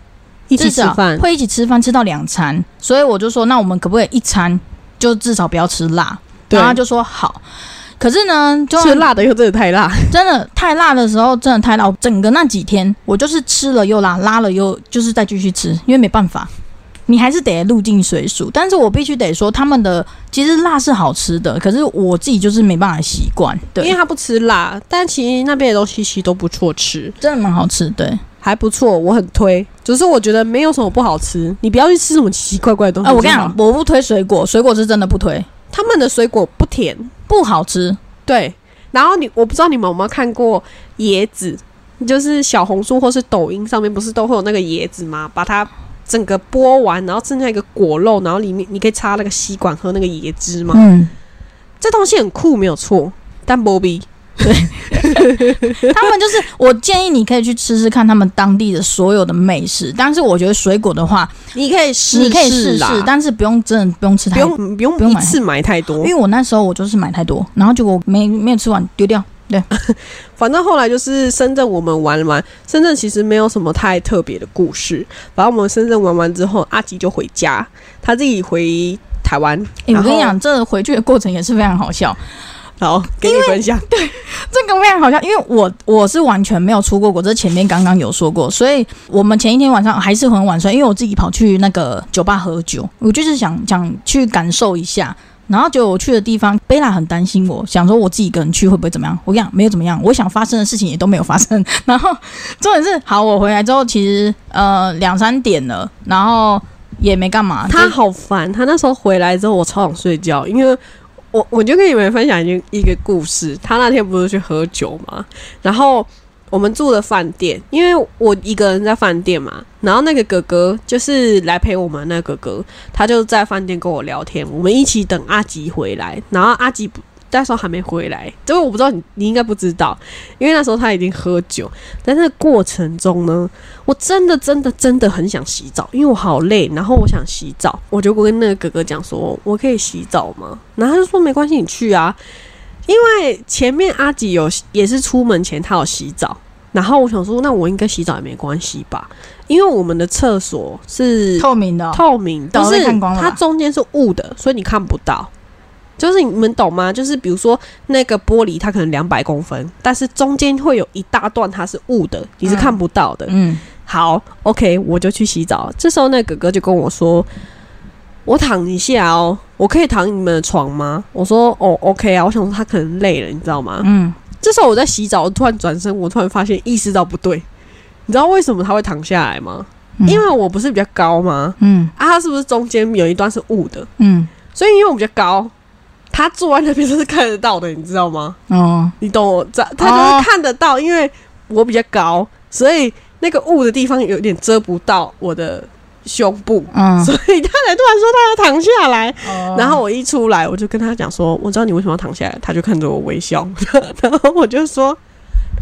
一起吃饭。会一起吃饭，吃到两餐，所以我就说，那我们可不可以一餐就至少不要吃辣？然后他就说好。可是呢，就吃辣的又真的太辣，真的太辣的时候，真的太辣。我整个那几天，我就是吃了又辣，拉了又就是再继续吃，因为没办法，你还是得入境水煮。但是我必须得说，他们的其实辣是好吃的，可是我自己就是没办法习惯。对，因为他不吃辣，但其实那边的东西其实都不错吃。真的蛮好吃。对，还不错，我很推。只是我觉得没有什么不好吃，你不要去吃什么奇奇怪怪的东西。啊，我跟你讲，，我不推水果，水果是真的不推，他们的水果不甜，不好吃。对。然后你，我不知道你们有没有看过椰子，就是小红书或是抖音上面不是都会有那个椰子吗？把它整个剥完，然后剩下一个果肉，然后里面你可以插那个吸管喝那个椰汁吗？嗯，这东西很酷，没有错，但波比他们就是，我建议你可以去吃吃看他们当地的所有的美食。但是我觉得水果的话，你可以试你可以试试，但是不用真的不用吃太多。用不用不用一次买太多因，为我那时候我就是买太多，然后结果没没有吃完丢掉。对 反正后来就是深圳，我们玩完，深圳其实没有什么太特别的故事。反正我们深圳玩完之后，阿吉就回家，他自己回台湾。诶，我跟你讲，这回去的过程也是非常好笑。好，给你分享。对这个非常好像，因为我我是完全没有出过国，这前面刚刚有说过，所以我们前一天晚上还是很晚睡，因为我自己跑去那个酒吧喝酒，我就是想想去感受一下。然后结果我去的地方，贝拉很担心我，想说我自己一个人去会不会怎么样？我跟你讲，没有怎么样，我想发生的事情也都没有发生。然后重点是，好，我回来之后其实呃两三点了，然后也没干嘛。他好烦，他那时候回来之后，我超想睡觉，因为我我就跟你们分享一一个故事。他那天不是去喝酒嘛，然后我们住的饭店，因为我一个人在饭店嘛，然后那个哥哥就是来陪我们，那个哥哥他就在饭店跟我聊天，我们一起等阿吉回来，然后阿吉。那时候还没回来，这个我不知道你你应该不知道，因为那时候他已经喝酒。在那个过程中呢，我真的真的真的很想洗澡，因为我好累，然后我想洗澡，我就跟那个哥哥讲说，我可以洗澡吗？然后他就说没关系，你去啊。因为前面阿吉有也是出门前他有洗澡，然后我想说，那我应该洗澡也没关系吧，因为我们的厕所是透明的、哦，透明，的就是它中间是雾的，所以你看不到。就是你们懂吗？就是比如说那个玻璃，它可能两百公分，但是中间会有一大段它是雾的，你是看不到的。嗯，好，OK，我就去洗澡。这时候那哥哥就跟我说：“我躺一下哦，我可以躺你们的床吗？”我说：“哦，OK 啊。”我想说他可能累了，你知道吗？嗯，这时候我在洗澡，我突然转身，我突然发现意识到不对。你知道为什么他会躺下来吗？嗯因为我不是比较高吗？嗯啊，他是不是中间有一段是雾的？嗯所以因为我比较高，他坐在那边是看得到的，你知道吗？哦，你懂我？这他就是看得到，因为我比较高，所以那个雾的地方有点遮不到我的胸部，嗯，所以他才突然说他要躺下来。哦然后我一出来，我就跟他讲说：“我知道你为什么要躺下来。”他就看着我微笑，然后我就说：“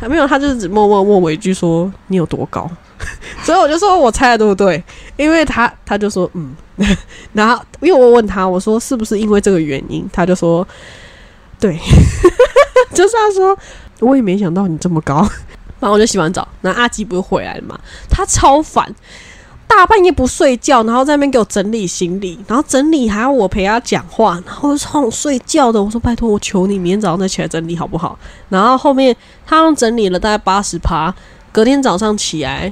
还没有。”他就只默默问我一句说：“你有多高？” 所以我就说我猜的对不对？因为他他就说嗯，然后因为我问他我说是不是因为这个原因，他就说对，就是他说我也没想到你这么高。然后我就洗完澡，然后阿吉不是回来了嘛，他超烦。大半夜不睡觉，然后在那边给我整理行李，然后整理还要我陪他讲话，然后超想睡觉的。我说拜托，我求你，明天早上再起来整理好不好？然后后面他整理了大概八十趴，隔天早上起来，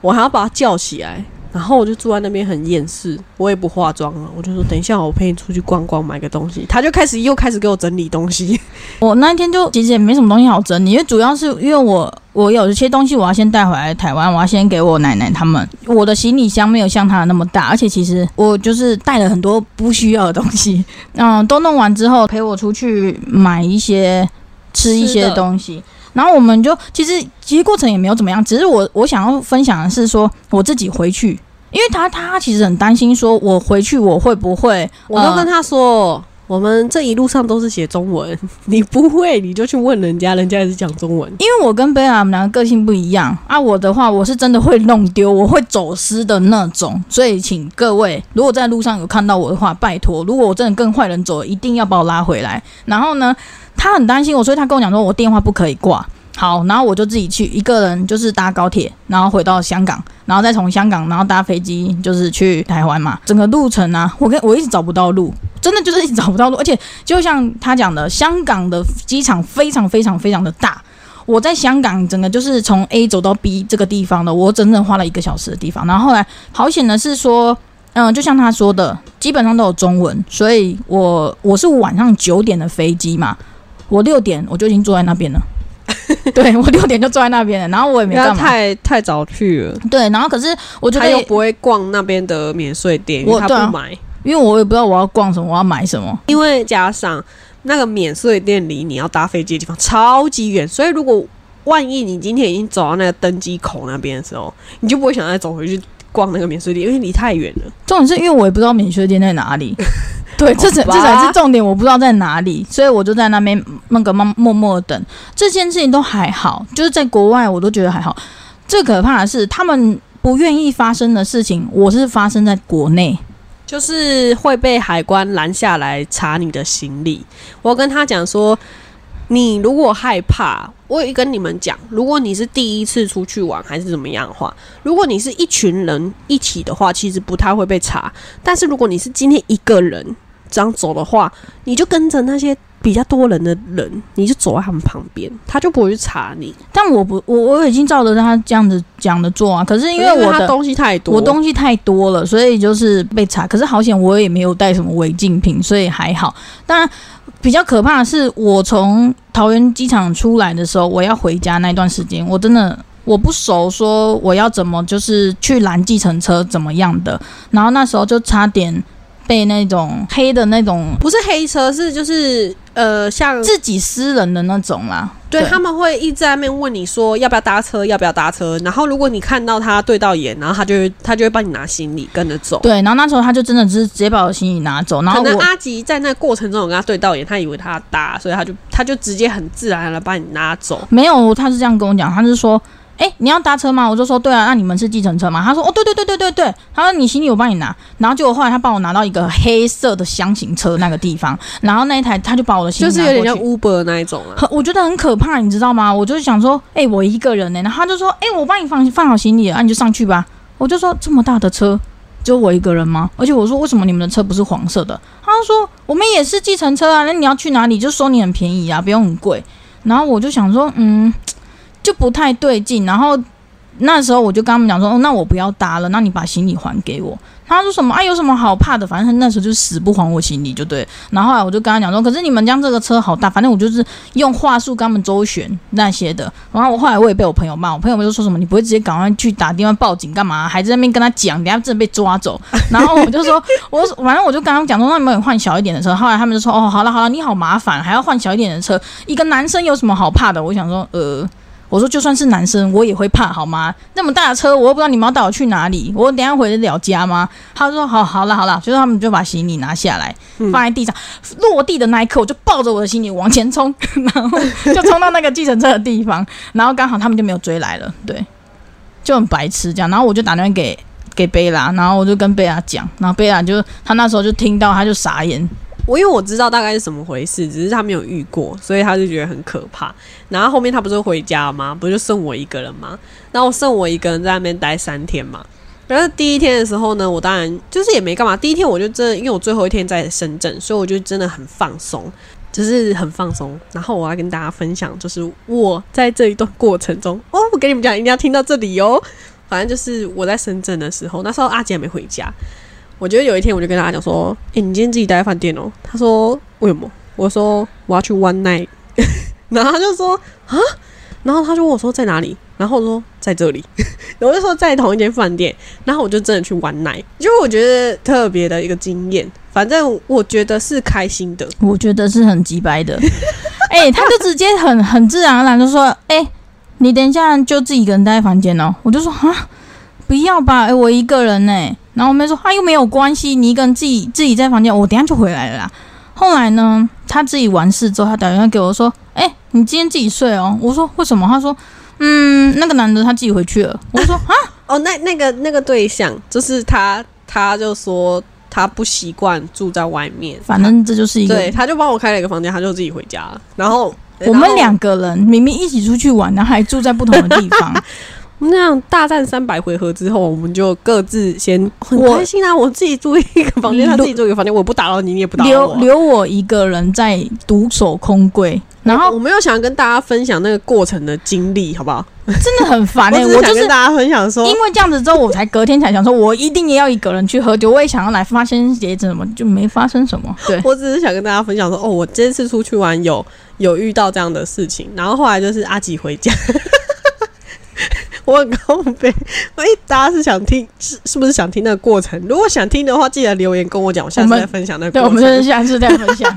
我还要把他叫起来，然后我就坐在那边很厌世，我也不化妆了，我就说等一下我陪你出去逛逛，买个东西。他就开始又开始给我整理东西，我那一天就其实也没什么东西好整理，因为主要是因为我我有一些东西我要先带回来台湾，我要先给我奶奶他们。我的行李箱没有像他的那么大，而且其实我就是带了很多不需要的东西。嗯，都弄完之后陪我出去买一些吃一些东西。然后我们就其实其实过程也没有怎么样，只是我我想要分享的是说我自己回去，因为他他其实很担心说我回去我会不会，呃我都跟他说。我们这一路上都是写中文，你不会你就去问人家，人家也是讲中文。因为我跟贝拉我们两个个性不一样啊，我的话我是真的会弄丢，我会走失的那种，所以请各位如果在路上有看到我的话，拜托，如果我真的跟坏人走了，一定要把我拉回来。然后呢，他很担心我，所以他跟我讲说我电话不可以挂。好，然后我就自己去一个人，就是搭高铁，然后回到香港，然后再从香港，然后搭飞机，就是去台湾嘛。整个路程啊，我跟我一直找不到路，真的就是一直找不到路，而且就像他讲的，香港的机场非常非常非常的大。我在香港整个就是从 A 走到 B 这个地方的，我整整花了一个小时的地方。然后后来好险的是说，嗯，就像他说的，基本上都有中文，所以我我是晚上九点的飞机嘛，我六点我就已经坐在那边了。对我六点就坐在那边了，然后我也没不要干嘛。太太早去了，对，然后可是我觉得他又不会逛那边的免税店，因为他不买。因为我也不知道我要逛什么，我要买什么。因为加上那个免税店离你要搭飞机的地方超级远，所以如果万一你今天已经走到那个登机口那边的时候，你就不会想再走回去逛那个免税店，因为离太远了。重点是因为我也不知道免税店在哪里，对，这才这才是重点，我不知道在哪里，所以我就在那边那个默默默地等。这件事情都还好，就是在国外我都觉得还好。最可怕的是他们不愿意发生的事情，我是发生在国内。就是会被海关拦下来查你的行李。我跟他讲说，你如果害怕，我也跟你们讲，如果你是第一次出去玩还是怎么样的话，如果你是一群人一起的话，其实不太会被查。但是如果你是今天一个人这样走的话，你就跟着那些比较多人的人，你就走在他们旁边，他就不会去查你，但我不，我我已经照着他这样子讲的做啊。可是因为我的他东西太多，我东西太多了，所以就是被查。可是好险，我也没有带什么违禁品，所以还好。当然，比较可怕的是，我从桃园机场出来的时候，我要回家那段时间，我真的我不熟，说我要怎么就是去拦计程车怎么样的，然后那时候就差点被那种黑的那种不是黑车，是就是呃像自己私人的那种啦。对他们会一直在那边问你说要不要搭车，要不要搭车。然后如果你看到他对到眼，然后他就他就会帮你拿行李跟着走。对，然后那时候他就真的只是直接把我行李拿走，然后我可能阿吉在那过程中有跟他对到眼，他以为他要搭，所以他就他就直接很自然的把你拿走。没有，他是这样跟我讲，他是说，哎、你要搭车吗？我就说对啊，那你们是计程车吗？他说哦，对对对对对对，他说你行李我帮你拿，然后结果后来他帮我拿到一个黑色的箱型车那个地方，然后那一台他就把我的行李就是有点像。Uber 那一种啊。很我觉得很可怕，你知道吗？我就是想说，哎、我一个人呢、然后他就说，哎、我帮你放放好行李了，啊，你就上去吧。我就说这么大的车，只有我一个人吗？而且我说为什么你们的车不是黄色的？他说我们也是计程车啊，那你要去哪里就收你很便宜啊，不用很贵。然后我就想说，嗯，就不太对劲。然后那时候我就跟他们讲说，哦，那我不要搭了，那你把行李还给我。他说什么啊？有什么好怕的？反正他那时候就死不还我行李，就对。然后后来我就跟他讲说，可是你们家这个车好大，反正我就是用话术跟他们周旋那些的。然后我后来我也被我朋友骂，我朋友们就说什么你不会直接赶快去打电话报警干嘛？还在那边跟他讲，等下真的被抓走。然后我就说，我反正我就跟他们讲说，那你们换小一点的车。后来他们就说，哦，好了好了，你好麻烦，还要换小一点的车。一个男生有什么好怕的？我想说，呃。我说就算是男生，我也会怕，好吗？那么大的车，我又不知道你们要带我去哪里，我等一下回得了家吗？他说好，好了，好了，就是他们就把行李拿下来，嗯放在地上，落地的那一刻，我就抱着我的行李往前冲，然后就冲到那个计程车的地方，然后刚好他们就没有追来了，对，就很白痴这样，然后我就打电话给给贝拉，然后我就跟贝拉讲，然后贝拉就他那时候就听到，他就傻眼，我因为我知道大概是怎么回事，只是他没有遇过，所以他就觉得很可怕。然后后面他不是回家吗？不就剩我一个人吗？然后剩我一个人在那边待三天嘛。然后第一天的时候呢，我当然就是也没干嘛。第一天我就真的，因为我最后一天在深圳，所以我就真的很放松，就是很放松。然后我要跟大家分享，就是我在这一段过程中，哦，我跟你们讲，一定要听到这里哦。反正就是我在深圳的时候，那时候阿杰还没回家。我觉得有一天我就跟大家讲说：“诶、你今天自己待在饭店哦。”他说：“为什么？”我说：“我要去 one night。”然后他就说：“啊？”然后他就问我说：“在哪里？”然后我说：“在这里。”我就说在同一间饭店。然后我就真的去 one night，就我觉得特别的一个经验。反正我觉得是开心的。我觉得是很鸡掰的。哎、他就直接很很自然而然就说：“哎、你等一下就自己一个人待在房间哦。”我就说：“啊，不要吧，哎、我一个人呢、然后我妹说：“啊，又没有关系，你一个人自己自己在房间，我等下就回来了啦。”后来呢，他自己完事之后，他打电话给我说：“哎、你今天自己睡哦。”我说：“为什么？”他说：“嗯，那个男的他自己回去了。”我说：“啊，哦，那那个那个对象就是他，他就说他不习惯住在外面，反正这就是一个对，他就帮我开了一个房间，他就自己回家了。然后我们两个人明明一起出去玩，然后还住在不同的地方。”那样大战三百回合之后，我们就各自先很我开心啊！我自己住一个房间，他自己住一个房间，我不打扰你，你也不打扰我。留留我一个人在独守空闺，然后我没有想跟大家分享那个过程的经历，好不好？真的很烦哎、我就是想跟大家分享说因，为这样子之后，我才隔天才想说，我一定也要一个人去喝酒，我也想要来发生些什么，就没发生什么。对，我只是想跟大家分享说，哦，我这次出去玩有有遇到这样的事情，然后后来就是阿吉回家。我很高飞，哎，大家是想听是是不是想听那个过程？如果想听的话，记得留言跟我讲，我下次再分享那个程。我们就是下次再分享。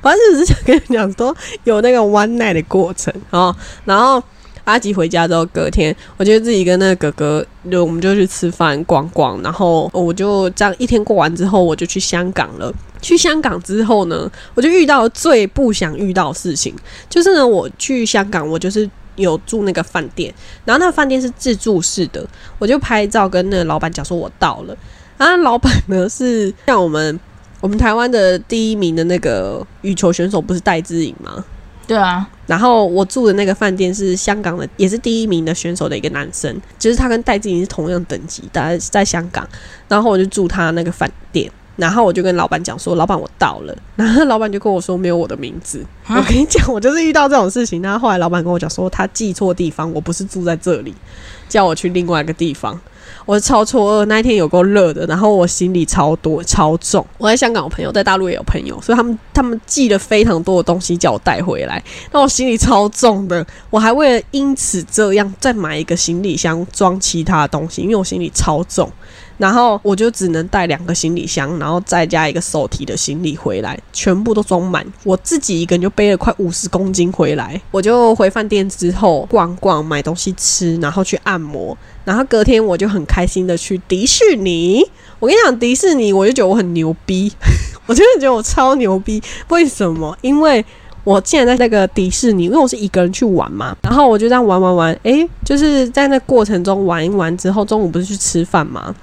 反正只是想跟你讲说有那个 one night 的过程哦。然后阿吉回家之后，隔天我就自己跟那个哥哥，就我们就去吃饭逛逛，然后我就这样一天过完之后，我就去香港了。去香港之后呢，我就遇到最不想遇到的事情，就是呢，我去香港，我就是。有住那个饭店，然后那个饭店是自助式的，我就拍照跟那个老板讲说我到了。然后老板呢是像我们我们台湾的第一名的那个羽球选手不是戴资颖吗？对啊，然后我住的那个饭店是香港的，也是第一名的选手的一个男生，就是他跟戴资颖是同样等级，大概是在香港。然后我就住他那个饭店，然后我就跟老板讲说：“老板，我到了。”然后老板就跟我说：“没有我的名字。”啊我跟你讲，我就是遇到这种事情。然后后来老板跟我讲说，他记错地方，我不是住在这里，叫我去另外一个地方。我超错愕，那一天有够热的，然后我行李超多超重。我在香港有朋友，在大陆也有朋友，所以他们他们寄了非常多的东西叫我带回来，那我行李超重的，我还为了因此这样再买一个行李箱装其他的东西，因为我行李超重。然后我就只能带两个行李箱，然后再加一个手提的行李回来，全部都装满。我自己一个人就背了快五十公斤回来。我就回饭店之后逛逛，买东西吃，然后去按摩。然后隔天我就很开心的去迪士尼。我跟你讲，迪士尼我就觉得我很牛逼，我真的觉得我超牛逼。为什么？因为我竟然在那个迪士尼，因为我是一个人去玩嘛，然后我就这样玩玩玩，诶，就是在那过程中玩一玩之后，中午不是去吃饭吗？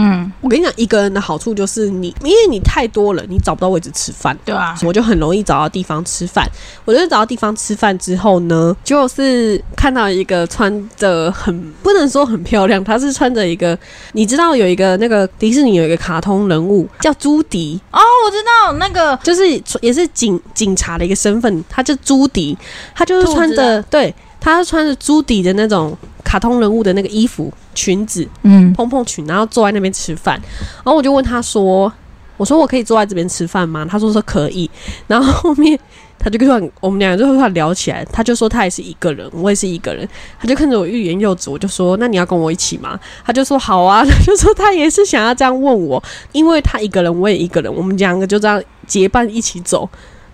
嗯，我跟你讲，一个人的好处就是你，因为你太多了，你找不到位置吃饭。对啊，我就很容易找到地方吃饭。我就找到地方吃饭之后呢，就是看到一个穿着很不能说很漂亮，她是穿着一个，你知道有一个那个迪士尼有一个卡通人物叫朱迪，哦，我知道那个就是也是警警察的一个身份，他叫朱迪，他就是穿着对，他是穿着朱迪的那种卡通人物的那个衣服裙子，嗯，蓬蓬裙，然后坐在那边吃饭。然后我就问她说：“我说我可以坐在这边吃饭吗？”她说说可以。然后后面她就突然我们两个就突然聊起来，她就说她也是一个人，我也是一个人。她就看着我欲言又止，我就说：“那你要跟我一起吗？”她就说：“好啊。”她就说她也是想要这样问我，因为她一个人，我也一个人，我们两个就这样结伴一起走，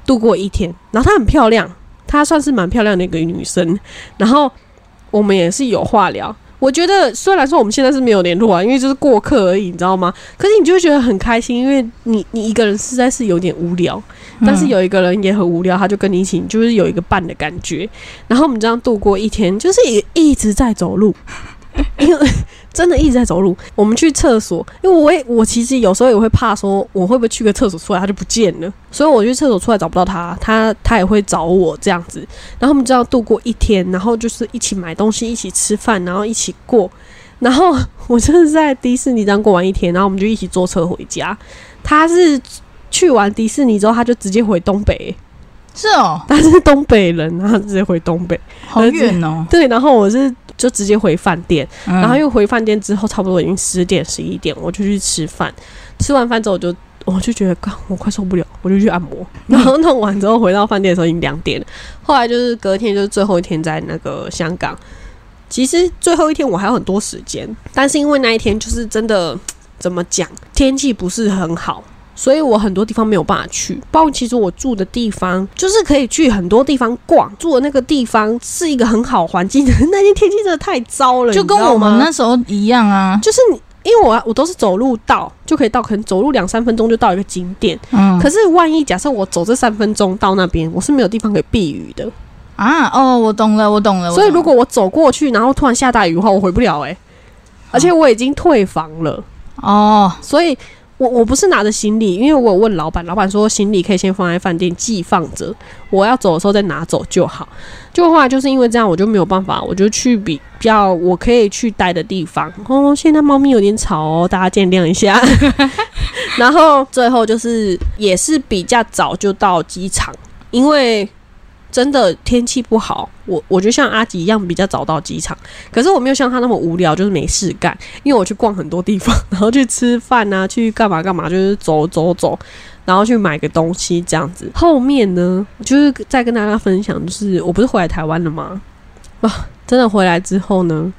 度过一天。然后她很漂亮，她算是蛮漂亮的一个女生。然后我们也是有话聊。我觉得虽然说我们现在是没有联络啊，因为就是过客而已，你知道吗？可是你就会觉得很开心，因为你你一个人实在是有点无聊，但是有一个人也很无聊，他就跟你一起，就是有一个伴的感觉。然后我们这样度过一天，就是也一直在走路，因为。真的一直在走路。我们去厕所，因为我也我其实有时候也会怕说，我会不会去个厕所出来他就不见了，所以我去厕所出来找不到他，他他也会找我这样子。然后我们就要度过一天，然后就是一起买东西，一起吃饭，然后一起过。然后我就是在迪士尼这样过完一天，然后我们就一起坐车回家。他是去完迪士尼之后，他就直接回东北。是哦，他是东北人，然后直接回东北，好远哦。对，然后我是。就直接回饭店，然后又回饭店之后，差不多已经十点十一点，我就去吃饭。吃完饭之后，我就我就觉得，我快受不了，我就去按摩。然后弄完之后，回到饭店的时候已经两点了。后来就是隔天，就是最后一天在那个香港。其实最后一天我还有很多时间，但是因为那一天就是真的怎么讲，天气不是很好。所以我很多地方没有办法去，包括其实我住的地方就是可以去很多地方逛，住的那个地方是一个很好环境的。那天天气真的太糟了，就跟我们那时候一样啊。就是你，因为我我都是走路到就可以到，可能走路两三分钟就到一个景点。嗯。可是万一假设我走这三分钟到那边，我是没有地方可以避雨的啊。哦，我懂了，我懂了。所以如果我走过去，然后突然下大雨的话，我回不了哎。而且我已经退房了哦，所以。我我不是拿着行李，因为我有问老板，老板说行李可以先放在饭店寄放着，我要走的时候再拿走就好。就后来就是因为这样，我就没有办法，我就去比较我可以去待的地方。哦，现在猫咪有点吵哦，大家见谅一下。然后最后就是也是比较早就到机场，因为。真的天气不好，我我觉得像阿吉一样比较早到机场，可是我没有像他那么无聊，就是没事干，因为我去逛很多地方，然后去吃饭啊，去干嘛干嘛，就是走走走，然后去买个东西这样子。后面呢，就是再跟大家分享，就是我不是回来台湾了吗？哇，真的回来之后呢？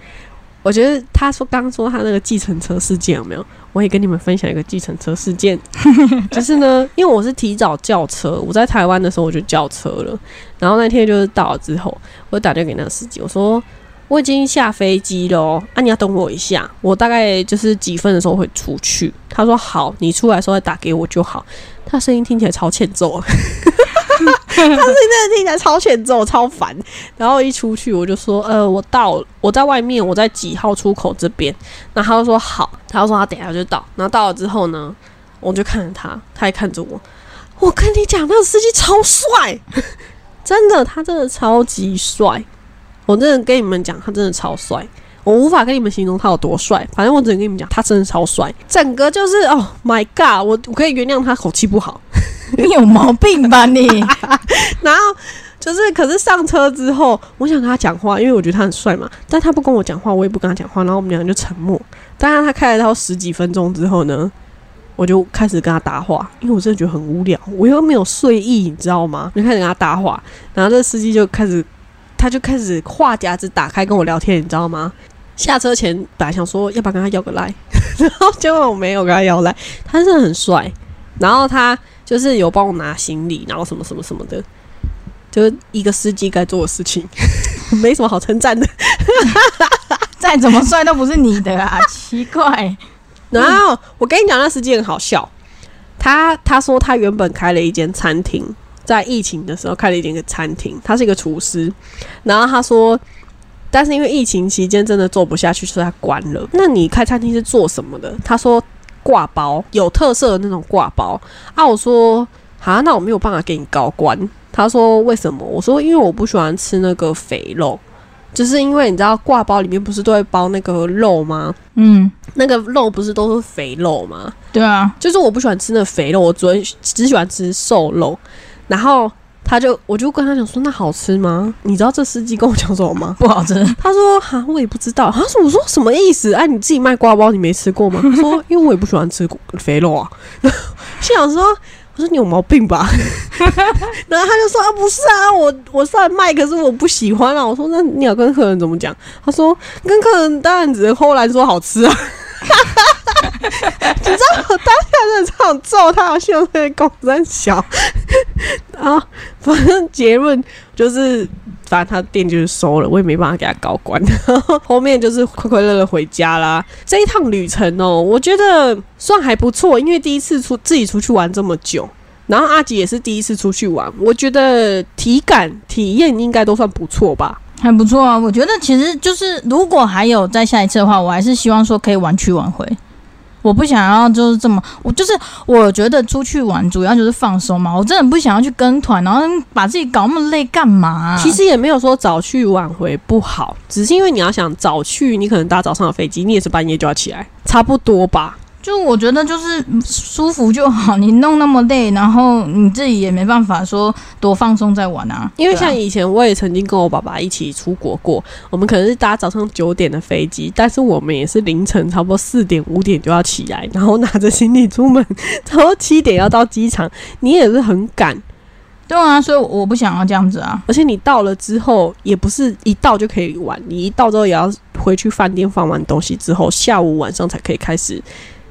我觉得他说刚说他那个计程车事件有没有？我也跟你们分享一个计程车事件，就是呢，因为我是提早叫车，我在台湾的时候我就叫车了，然后那天就是到了之后，我就打电话给那个司机，我说我已经下飞机了，啊，你要等我一下，我大概就是几分的时候会出去。他说好，你出来的时候再打给我就好。他声音听起来超欠揍。他是真的听起来超欠揍、超烦。然后一出去，我就说：“呃，我到，我在外面，我在几号出口这边。”然后他就说：“好。”他就说：“他等下就到。”然后到了之后呢，我就看着他，他也看着我。我跟你讲，那个司机超帅，真的，他真的超级帅。我真的跟你们讲，他真的超帅。我无法跟你们形容他有多帅，反正我只能跟你们讲，他真的超帅。整个就是哦，My God！我我可以原谅他口气不好。你有毛病吧你？然后就是，可是上车之后，我想跟他讲话，因为我觉得他很帅嘛。但他不跟我讲话，我也不跟他讲话。然后我们两个就沉默。当然，他开了到十几分钟之后呢，我就开始跟他搭话，因为我真的觉得很无聊，我又没有睡意，你知道吗？就开始跟他搭话。然后这个司机就开始，他就开始话匣子打开跟我聊天，你知道吗？下车前本来想说要不要跟他要个赖，然后结果我没有跟他要赖。他真的很帅，然后他。就是有帮我拿行李，然后什么什么什么的，就是一个司机该做的事情，没什么好称赞的。再怎么帅都不是你的啊，奇怪。然后我跟你讲，那司机很好笑。他他说他原本开了一间餐厅，在疫情的时候开了一间个餐厅，他是一个厨师。然后他说，但是因为疫情期间真的做不下去，所以他关了。那你开餐厅是做什么的？他说。挂包有特色的那种挂包啊！我说啊，那我没有办法给你高官。他说为什么？我说因为我不喜欢吃那个肥肉，就是因为你知道挂包里面不是都会包那个肉吗？嗯，那个肉不是都是肥肉吗？对啊，就是我不喜欢吃那肥肉，我只只喜欢吃瘦肉，然后。他就，我就跟他讲说，那好吃吗？你知道这司机跟我讲什么吗？不好吃。他说，哈，我也不知道。他说，我说什么意思？哎，你自己卖瓜包，你没吃过吗？他 说，因为我也不喜欢吃肥肉啊。心想说，我说你有毛病吧？然后他就说，啊，不是啊，我我是来卖，可是我不喜欢啊。我说，那你要跟客人怎么讲？他说，跟客人当然只能后来说好吃啊。你知道我当下真的想揍他，好像在公山小。然后反正结论就是反正他店就是收了，我也没办法给他搞关。后面就是快快乐乐回家啦。这一趟旅程哦，我觉得算还不错，因为第一次出自己出去玩这么久，然后阿吉也是第一次出去玩，我觉得体感体验应该都算不错吧。还不错啊，我觉得其实就是如果还有再下一次的话，我还是希望说可以玩去玩回。我不想要就是这么，我就是我觉得出去玩主要就是放松嘛，我真的不想要去跟团，然后把自己搞那么累干嘛？其实也没有说早去晚回不好，只是因为你要想早去，你可能搭早上的飞机，你也是半夜就要起来，差不多吧。就我觉得就是舒服就好，你弄那么累，然后你自己也没办法说多放松再玩啊。因为像以前我也曾经跟我爸爸一起出国过，我们可能是搭早上九点的飞机，但是我们也是凌晨差不多四点五点就要起来，然后拿着行李出门，然后七点要到机场，你也是很赶。对啊，所以我不想要这样子啊。而且你到了之后，也不是一到就可以玩，你一到之后也要回去饭店放完东西之后，下午晚上才可以开始。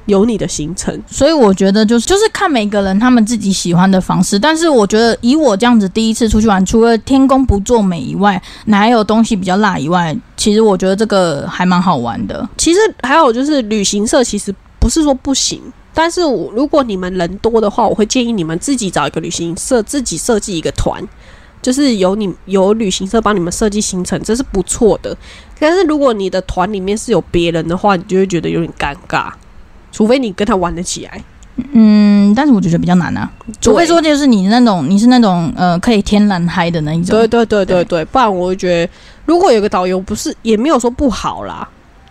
有你的行程，所以我觉得就是就是看每个人他们自己喜欢的方式。但是我觉得以我这样子第一次出去玩，除了天公不作美以外，哪有东西比较辣以外，其实我觉得这个还蛮好玩的。其实还有就是旅行社其实不是说不行，但是如果你们人多的话，我会建议你们自己找一个旅行社，自己设计一个团，就是由你由旅行社帮你们设计行程，这是不错的。但是如果你的团里面是有别人的话，你就会觉得有点尴尬。除非你跟他玩得起来，嗯，但是我觉得比较难啊。除非说就是你那种，你是那种呃可以天然嗨的那一种。对对对对对，不然我会觉得，如果有个导游，不是也没有说不好啦。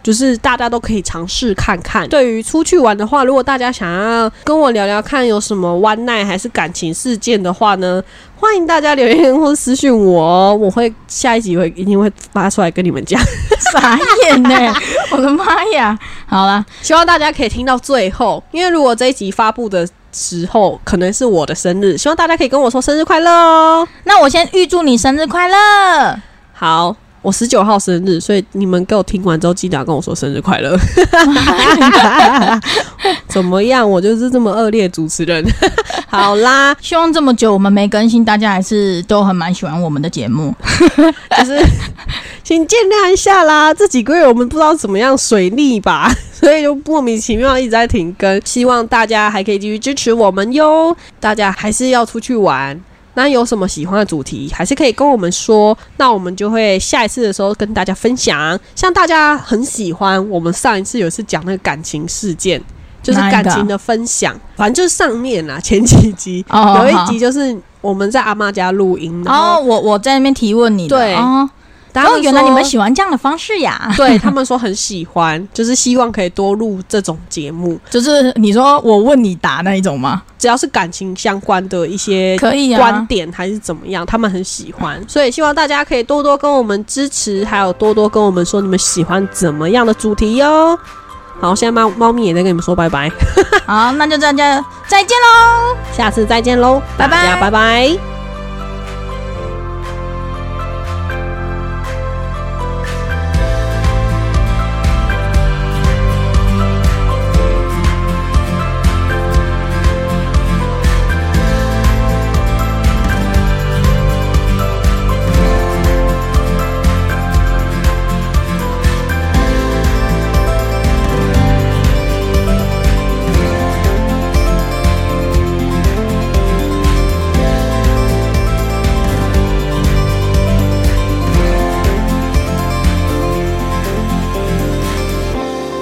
就是大家都可以尝试看看。对于出去玩的话，如果大家想要跟我聊聊看有什么弯奈还是感情事件的话呢，欢迎大家留言或私信我，我会下一集会一定会发出来跟你们讲。傻眼呢！我的妈呀！好了，希望大家可以听到最后，因为如果这一集发布的时候可能是我的生日，希望大家可以跟我说生日快乐哦。那我先预祝你生日快乐。好。我十九号生日，所以你们给我听完之后，记得要跟我说生日快乐。怎么样？我就是这么恶劣主持人。好啦，希望这么久我们没更新，大家还是都很蛮喜欢我们的节目。就是请见谅一下啦，这几个月我们不知道怎么样水逆吧，所以就莫名其妙一直在停更。希望大家还可以继续支持我们哟。大家还是要出去玩。那有什么喜欢的主题，还是可以跟我们说，那我们就会下一次的时候跟大家分享。像大家很喜欢我们上一次有一次讲那个感情事件，就是感情的分享，反正就是上面啦，前几集。有一集就是我们在阿妈家录音，然后我我在那边提问你，对。然后原来你们喜欢这样的方式呀？对他们说很喜欢，就是希望可以多录这种节目，就是你说我问你答那一种吗？只要是感情相关的一些可以观点还是怎么样，他们很喜欢，所以希望大家可以多多跟我们支持，还有多多跟我们说你们喜欢怎么样的主题哟。好，现在猫猫咪也在跟你们说拜拜。好，那就大家再见喽，下次再见喽，拜拜，拜拜。